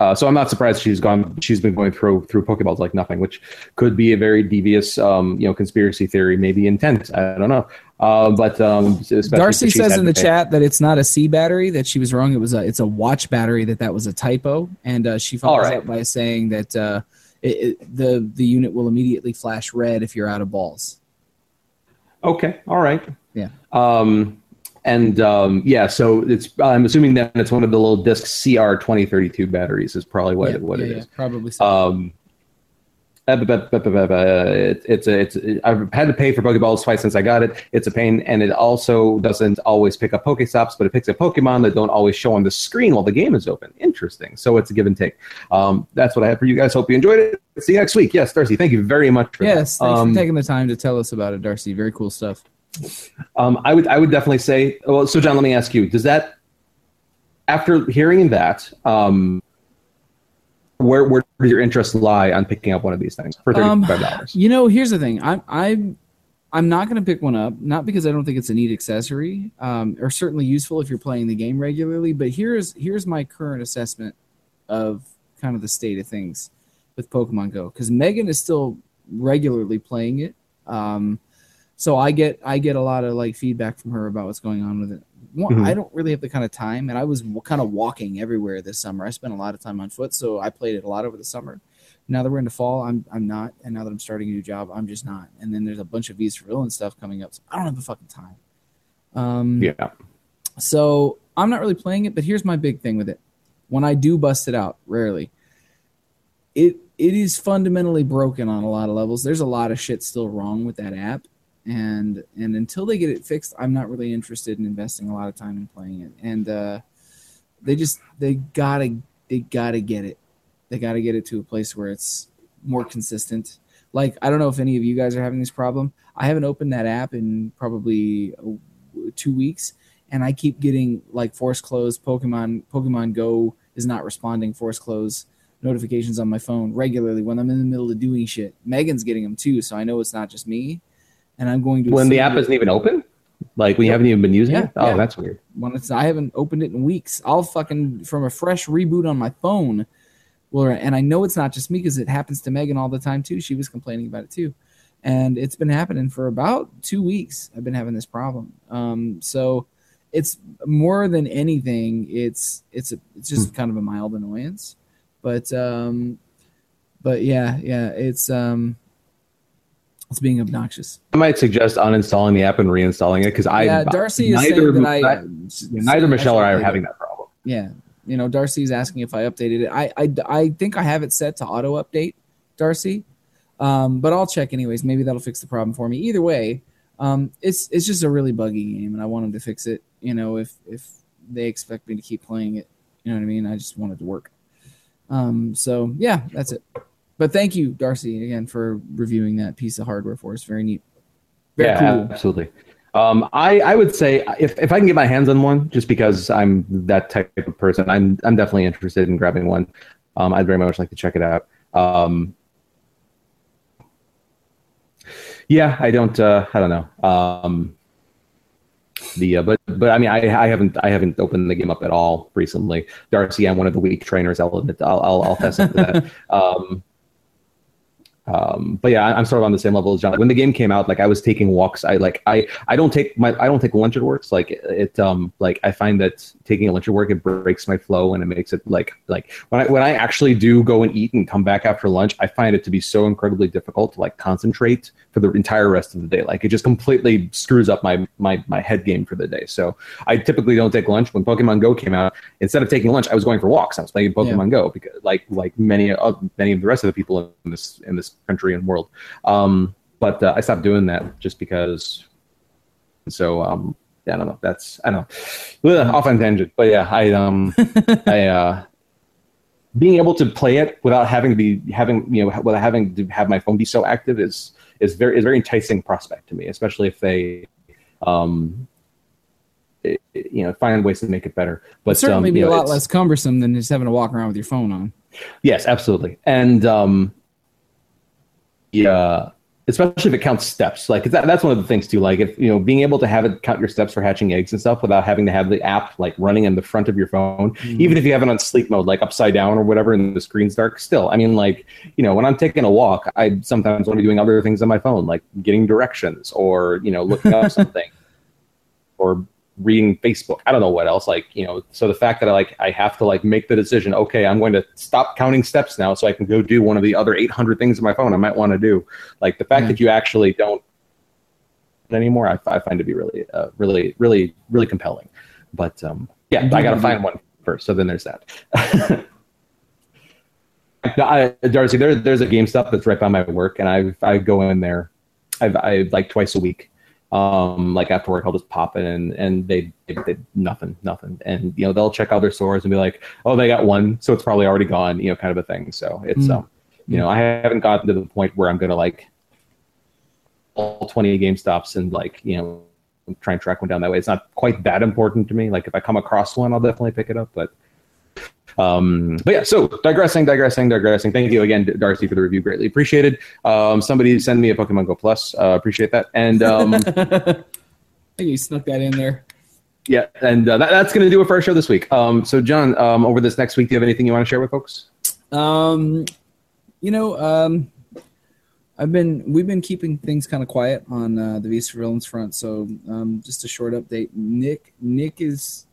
uh, so I'm not surprised she's gone. She's been going through through Pokeballs like nothing, which could be a very devious, um, you know, conspiracy theory, maybe intent. I don't know. Uh, but um, Darcy says in the chat that it's not a C battery. That she was wrong. It was a it's a watch battery. That that was a typo. And uh, she follows right. up by saying that uh, it, it, the the unit will immediately flash red if you're out of balls. Okay. All right. Yeah. Um, and um, yeah, so it's. I'm assuming that it's one of the little disc CR 2032 batteries is probably what yeah, what yeah, it yeah, is. probably so. Um, uh, it- it's a, it's a, I've had to pay for Pokeballs twice since I got it. It's a pain, and it also doesn't always pick up Pokestops, but it picks up Pokemon that don't always show on the screen while the game is open. Interesting. So it's a give and take. Um, that's what I have for you guys. Hope you enjoyed it. See you next week. Yes, Darcy. Thank you very much for yes, that. thanks Um, for taking the time to tell us about it, Darcy. Very cool stuff. Um, I would I would definitely say. Well, so John, let me ask you: Does that, after hearing that, um, where where does your interest lie on picking up one of these things for thirty Um, five dollars? You know, here's the thing. I'm I'm I'm not going to pick one up, not because I don't think it's a neat accessory, um, or certainly useful if you're playing the game regularly. But here's here's my current assessment of kind of the state of things with Pokemon Go, because Megan is still regularly playing it. Um, so I get I get a lot of like feedback from her about what's going on with it. One, Mhm. I don't really have the kind of time, and I was kind of walking everywhere this summer. I spent a lot of time on foot, so I played it a lot over the summer. Now that we're into fall, I'm I'm not, and now that I'm starting a new job, I'm just not. And then there's a bunch of V's for Villain stuff coming up, so I don't have the fucking time. Um, Yeah. so I'm not really playing it, but here's my big thing with it. When I do bust it out, rarely, it it is fundamentally broken on a lot of levels. There's a lot of shit still wrong with that app, and and until they get it fixed, I'm not really interested in investing a lot of time in playing it. And uh, they just they gotta they gotta get it. They gotta get it to a place where it's more consistent. Like I don't know if any of you guys are having this problem. I haven't opened that app in probably uh, two weeks, and I keep getting like force close. Pokemon Pokemon Go is not responding. Force close notifications on my phone regularly when I'm in the middle of doing shit. Megan's getting them too, so I know it's not just me. And I'm going to When the app isn't even open, like we haven't even been using Yeah, it. Oh, yeah. that's weird. when it's I haven't opened it in weeks. I'll fucking from a fresh reboot on my phone. Well, and I know it's not just me because it happens to Megan all the time too. She was complaining about it too, and it's been happening for about two weeks. I've been having this problem. Um, so it's more than anything. It's it's a, it's just kind of a mild annoyance, but um, but yeah, yeah, it's um, it's being obnoxious. I might suggest uninstalling the app and reinstalling it because I yeah, Darcy is neither that I neither Michelle or I are having that problem. yeah you know darcy's asking if i updated it. I i, I think i have it set to auto update darcy. Um, but i'll check anyways. Maybe that'll fix the problem for me. Either way um, it's it's just a really buggy game and i want them to fix it you know if if they expect me to keep playing it. You know what i mean? I just want it to work. Um, so yeah that's it but thank you darcy again for reviewing that piece of hardware for us very neat very yeah, cool absolutely. Um, I, I would say if, if I can get my hands on one, just because I'm that type of person, I'm I'm definitely interested in grabbing one. Um, I'd very much like to check it out. Um, yeah, I don't uh, I don't know. Um, the uh, but but I mean I I haven't I haven't opened the game up at all recently. Darcy, I'm one of the weak trainers. I'll admit I'll I'll, I'll test into that. [laughs] Um, um, but yeah, I- I'm sort of on the same level as John. When the game came out, like I was taking walks. I like I I don't take my I don't take lunch at work. Like it um like I find that taking a lunch at work it breaks my flow and it makes it like like when I when I actually do go and eat and come back after lunch, I find it to be so incredibly difficult to like concentrate for the entire rest of the day. Like it just completely screws up my my my head game for the day. So I typically don't take lunch. When Pokemon Go came out, instead of taking lunch, I was going for walks. I was playing Pokemon Go because like like many of many of the rest of the people in this in this country and world. Um, but uh, I stopped doing that just because. So um, yeah, I don't know. That's I don't know. Ugh, off on tangent, but yeah, I um [laughs] I uh being able to play it without having to be having you know without having to have my phone be so active is is very is a very enticing prospect to me, especially if they um, it, you know, find ways to make it better. But But certainly um, be you a lot less cumbersome than just having to walk around with your phone on. Yes, absolutely. And um, yeah, especially if it counts steps. Like that, that's one of the things too. Like if you know, being able to have it count your steps for hatching eggs and stuff without having to have the app like running in the front of your phone, mm-hmm. even if you have it on sleep mode, like upside down or whatever, and the screen's dark. Still, I mean, like you know, when I'm taking a walk, I sometimes want to be doing other things on my phone, like getting directions or you know, looking up [laughs] something or reading Facebook. I don't know what else. Like, you know, so the fact that I like I have to like make the decision, okay, I'm going to stop counting steps now so I can go do one of the other 800 things on my phone I might want to do. Like the fact Yeah. that you actually don't anymore, I, I find to be really, uh, really, really, really compelling. But um, yeah, I got to find one first. So then there's that. [laughs] I, Darcy, there, there's a GameStop that's right by my work, and I I go in there, I've I like twice a week. Um, like after work, I'll just pop in, and and they, they, they nothing, nothing, and you know they'll check out their stores and be like, oh, they got one, so it's probably already gone, you know, kind of a thing. So it's Mm. um, you know, I haven't gotten to the point where I'm gonna like all 20 GameStops and like you know try and track one down that way. It's not quite that important to me. Like if I come across one, I'll definitely pick it up, but. Um, but yeah, so digressing, digressing, digressing. Thank you again, Darcy, for the review. Greatly appreciated. Um, somebody send me a Pokemon Go Plus. Uh, appreciate that. And um, [laughs] I think you snuck that in there. yeah, and uh, that, that's going to do it for our show this week. Um, so, John, um, over this next week, do you have anything you want to share with folks? Um, you know, um, I've been we've been keeping things kind of quiet on uh, the Visa Villains front. So, um, just a short update. Nick Nick is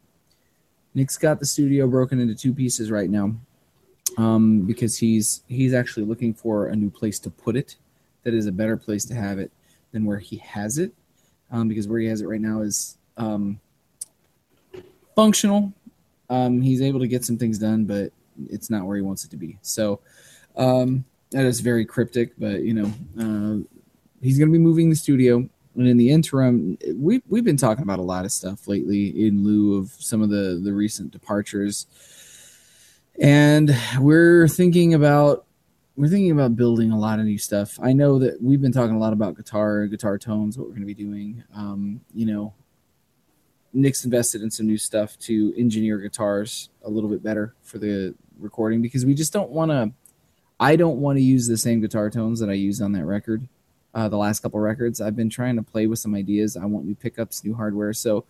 Nick's got the studio broken into two pieces right now, um, because he's he's actually looking for a new place to put it. That is a better place to have it than where he has it, um, because where he has it right now is um, functional. Um, he's able to get some things done, but it's not where he wants it to be. So um, that is very cryptic, but you know, uh, he's going to be moving the studio. And in the interim, we we've been talking about a lot of stuff lately in lieu of some of the the recent departures, and we're thinking about we're thinking about building a lot of new stuff. I know that we've been talking a lot about guitar, guitar tones, what we're going to be doing. Um, you know, Nick's invested in some new stuff to engineer guitars a little bit better for the recording because we just don't want to. I don't want to use the same guitar tones that I used on that record, uh, the last couple records. I've been trying to play with some ideas. I want new pickups, new hardware. So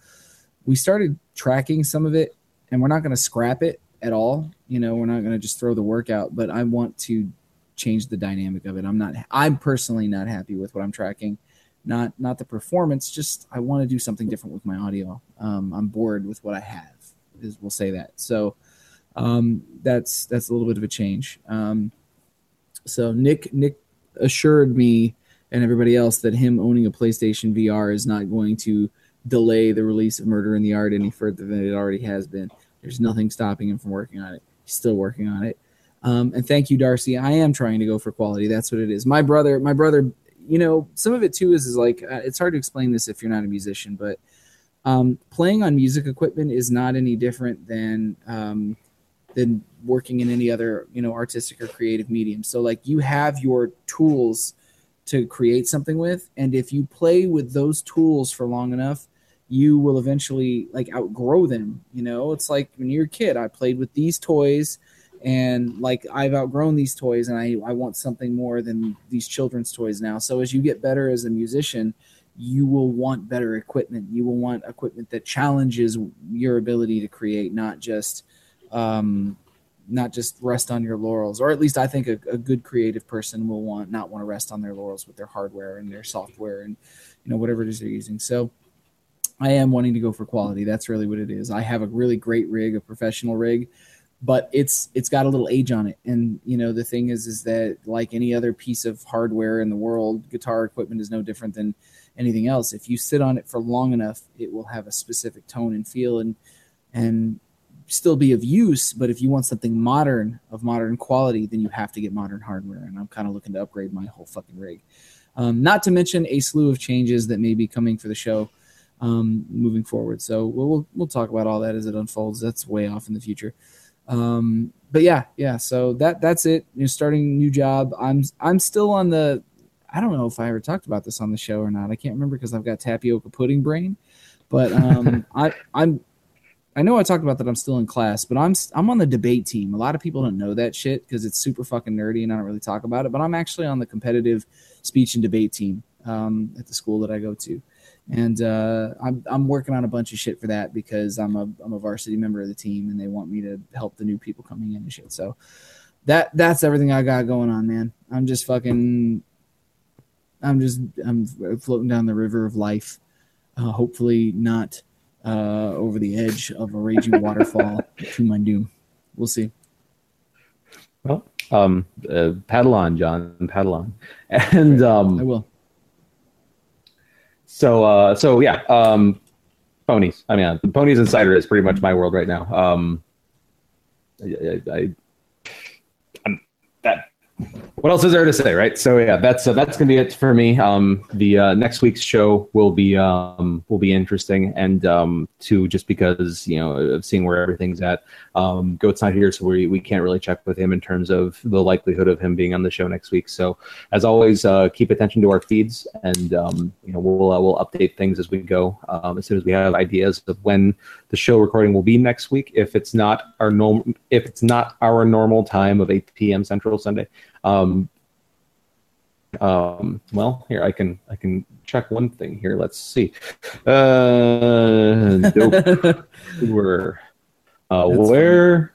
we started tracking some of it, and we're not going to scrap it at all. You know, we're not going to just throw the work out, but I want to change the dynamic of it. I'm not. I'm personally not happy with what I'm tracking not not the performance just i want to do something different with my audio um, i'm bored with what i have is we'll say that so um, that's that's a little bit of a change um, so nick nick assured me and everybody else that him owning a playstation vr is not going to delay the release of murder in the art any further than it already has been. There's nothing stopping him from working on it. He's still working on it. Um, and thank you darcy. I am trying to go for quality. That's what it is. My brother my brother you know, some of it too is, is like uh, it's hard to explain this if you're not a musician, but um, playing on music equipment is not any different than um, than working in any other you know artistic or creative medium. So like you have your tools to create something with, and if you play with those tools for long enough, you will eventually like outgrow them. You know, it's like when you're a kid, I played with these toys and like I've outgrown these toys and I, I want something more than these children's toys now. So as you get better as a musician, you will want better equipment. You will want equipment that challenges your ability to create, not just um, not just rest on your laurels. Or at least I think a, a good creative person will want not want to rest on their laurels with their hardware and their software and you know whatever it is they're using. So I am wanting to go for quality. That's really what it is. I have a really great rig, a professional rig but it's it's got a little age on it and you know the thing is is that like any other piece of hardware in the world guitar equipment is no different than anything else if you sit on it for long enough it will have a specific tone and feel and and still be of use but if you want something modern of modern quality then you have to get modern hardware and i'm kind of looking to upgrade my whole fucking rig. Um, not to mention a slew of changes that may be coming for the show um, moving forward. So we'll, we'll we'll talk about all that as it unfolds. That's way off in the future. Um but yeah yeah so that that's it. You know starting a new job. I'm i'm still on the I don't know if I ever talked about this on the show or not. I can't remember because I've got tapioca pudding brain. But um, [laughs] I I'm I know I talked about that I'm still in class, but I'm I'm on the debate team. A lot of people don't know that shit because it's super fucking nerdy and I don't really talk about it. But I'm actually on the competitive speech and debate team um, at the school that I go to, and uh, I'm I'm working on a bunch of shit for that because I'm a I'm a varsity member of the team and they want me to help the new people coming in and shit. So that that's everything I got going on, man. I'm just fucking. I'm just I'm floating down the river of life. Uh, hopefully not uh, over the edge of a raging waterfall [laughs] to my doom. We'll see. Well, um, uh, paddle on, John, paddle on, and um, I will. So, uh, so yeah, um, ponies. I mean, uh, ponies and cider is pretty much my world right now. Um, I, I, I what else is there to say, right? So yeah, that's uh, that's gonna be it for me. Um, the uh, next week's show will be um, will be interesting, and um, too just because you know of seeing where everything's at. Um, Goat's not here, so we we can't really check with him in terms of the likelihood of him being on the show next week. So as always, uh, keep attention to our feeds, and um, you know we'll uh, we'll update things as we go. Um, as soon as we have ideas of when the show recording will be next week, if it's not our normal if it's not our normal time of 8 p.m. Central Sunday. Um, um, well, here I can I can check one thing here. Let's see. Uh, nope. [laughs] We're uh, where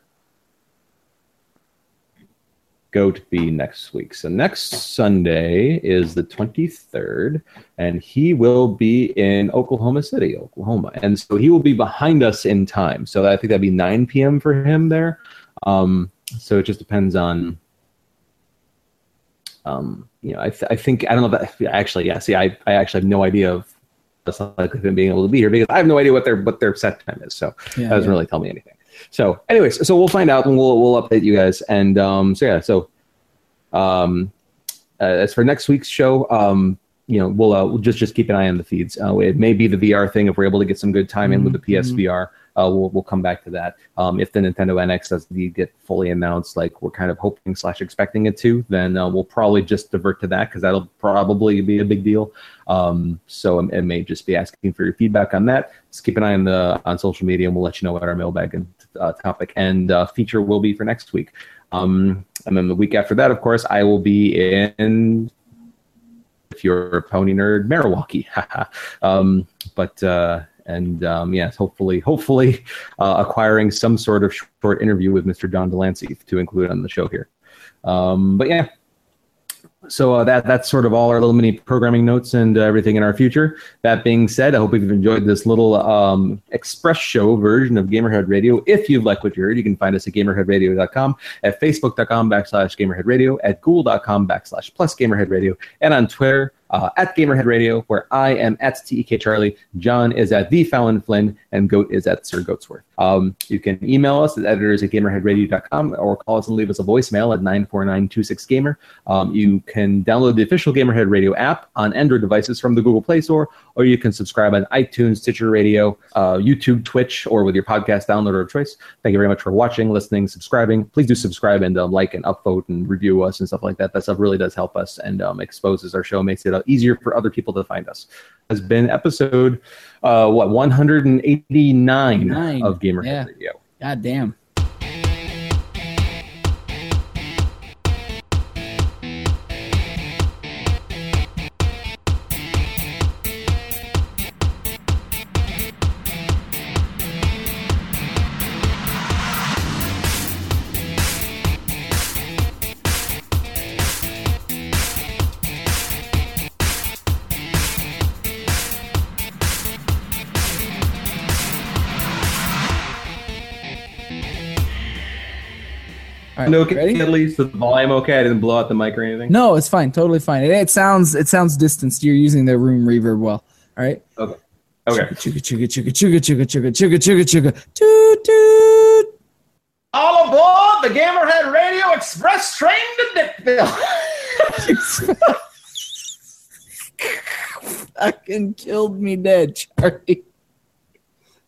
go to be next week. So next Sunday is the 23rd, and he will be in Oklahoma City, Oklahoma, and so he will be behind us in time. So I think that'd be 9 p.m. for him there. Um, so it just depends on um, you know, I, th- I think I don't know that actually, yeah. See, I, I actually have no idea of the likelihood of him being able to be here because I have no idea what their what their set time is. So Yeah, that doesn't yeah. really tell me anything. So, anyways, so we'll find out and we'll we'll update you guys. And um, so yeah, so um, uh, as for next week's show, um, you know, we'll uh, we'll just just keep an eye on the feeds. Uh, it may be the VR thing if we're able to get some good time in with the PSVR. Uh, we'll we'll come back to that. Um, if the Nintendo NX does indeed get fully announced, like we're kind of hoping slash expecting it to, then uh, we'll probably just divert to that because that'll probably be a big deal. Um, so it, it may just be asking for your feedback on that. Just keep an eye on the on social media, and we'll let you know what our mailbag and uh, topic and uh, feature will be for next week. Um, and then the week after that, of course, I will be in if you're a pony nerd, Milwaukee. [laughs] um, but uh, and um, yes, hopefully, hopefully, uh, acquiring some sort of short interview with Mr. John de Lancie to include on the show here. Um, but yeah, so uh, that that's sort of all our little mini programming notes and uh, everything in our future. That being said, I hope you've enjoyed this little um, express show version of Gamerhead Radio. If you like what you heard, you can find us at gamerheadradio.com, at facebook.com backslash gamerheadradio, at google.com backslash plus gamerheadradio, and on Twitter uh, at Gamerhead Radio, where I am at TEK Charlie, John is at the Fallon Flynn, and Goat is at Sir Goatsworth. Um, you can email us at editors at gamerheadradio.com or call us and leave us a voicemail at 94926gamer. Um, you can download the official Gamerhead Radio app on Android devices from the Google Play Store, or you can subscribe on iTunes, Stitcher Radio, uh, YouTube, Twitch, or with your podcast downloader of choice. Thank you very much for watching, listening, subscribing. Please do subscribe and um, like and upvote and review us and stuff like that. That stuff really does help us and um, exposes our show, makes it easier for other people to find us. Has been episode uh, what 189 Nine. of Gamerhead Yeah. Radio. God damn. All right, No, okay, ready? at least the volume okay. I didn't blow out the mic or anything. No, it's fine. Totally fine. It, it sounds it sounds distanced. You're using the room reverb well. All right. Okay. Okay. Chugga chugga chugga chugga chugga chugga chugga chugga chugga toot toot. All aboard the Gamerhead Radio Express train to Dickville. [laughs] Fucking killed me dead, Charlie.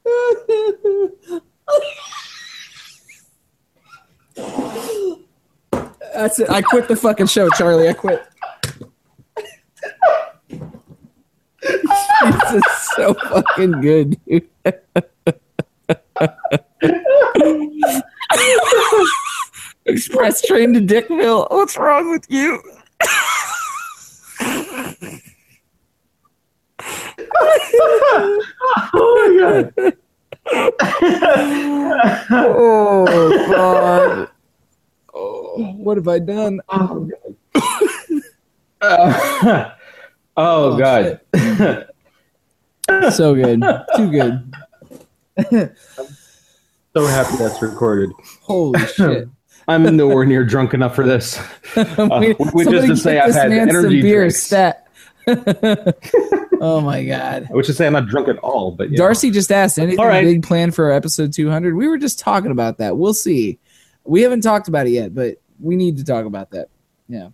[laughs] That's it. I quit the fucking show, Charlie. I quit. this is so fucking good, dude. Express train to Dickville. What's wrong with you? oh my god. Oh god. Oh, what have I done? Oh god. Uh, [laughs] oh, Oh, god. So good. Too good. So happy that's recorded. Holy shit. [laughs] I'm nowhere near drunk enough for this. [laughs] we, which is to say I've had man some energy beer stat. Oh my god. Which is say I'm not drunk at all, but. Darcy just asked anything All right. big planned for episode 200. We were just talking about that. We'll see. We haven't talked about it yet, but we need to talk about that. Yeah.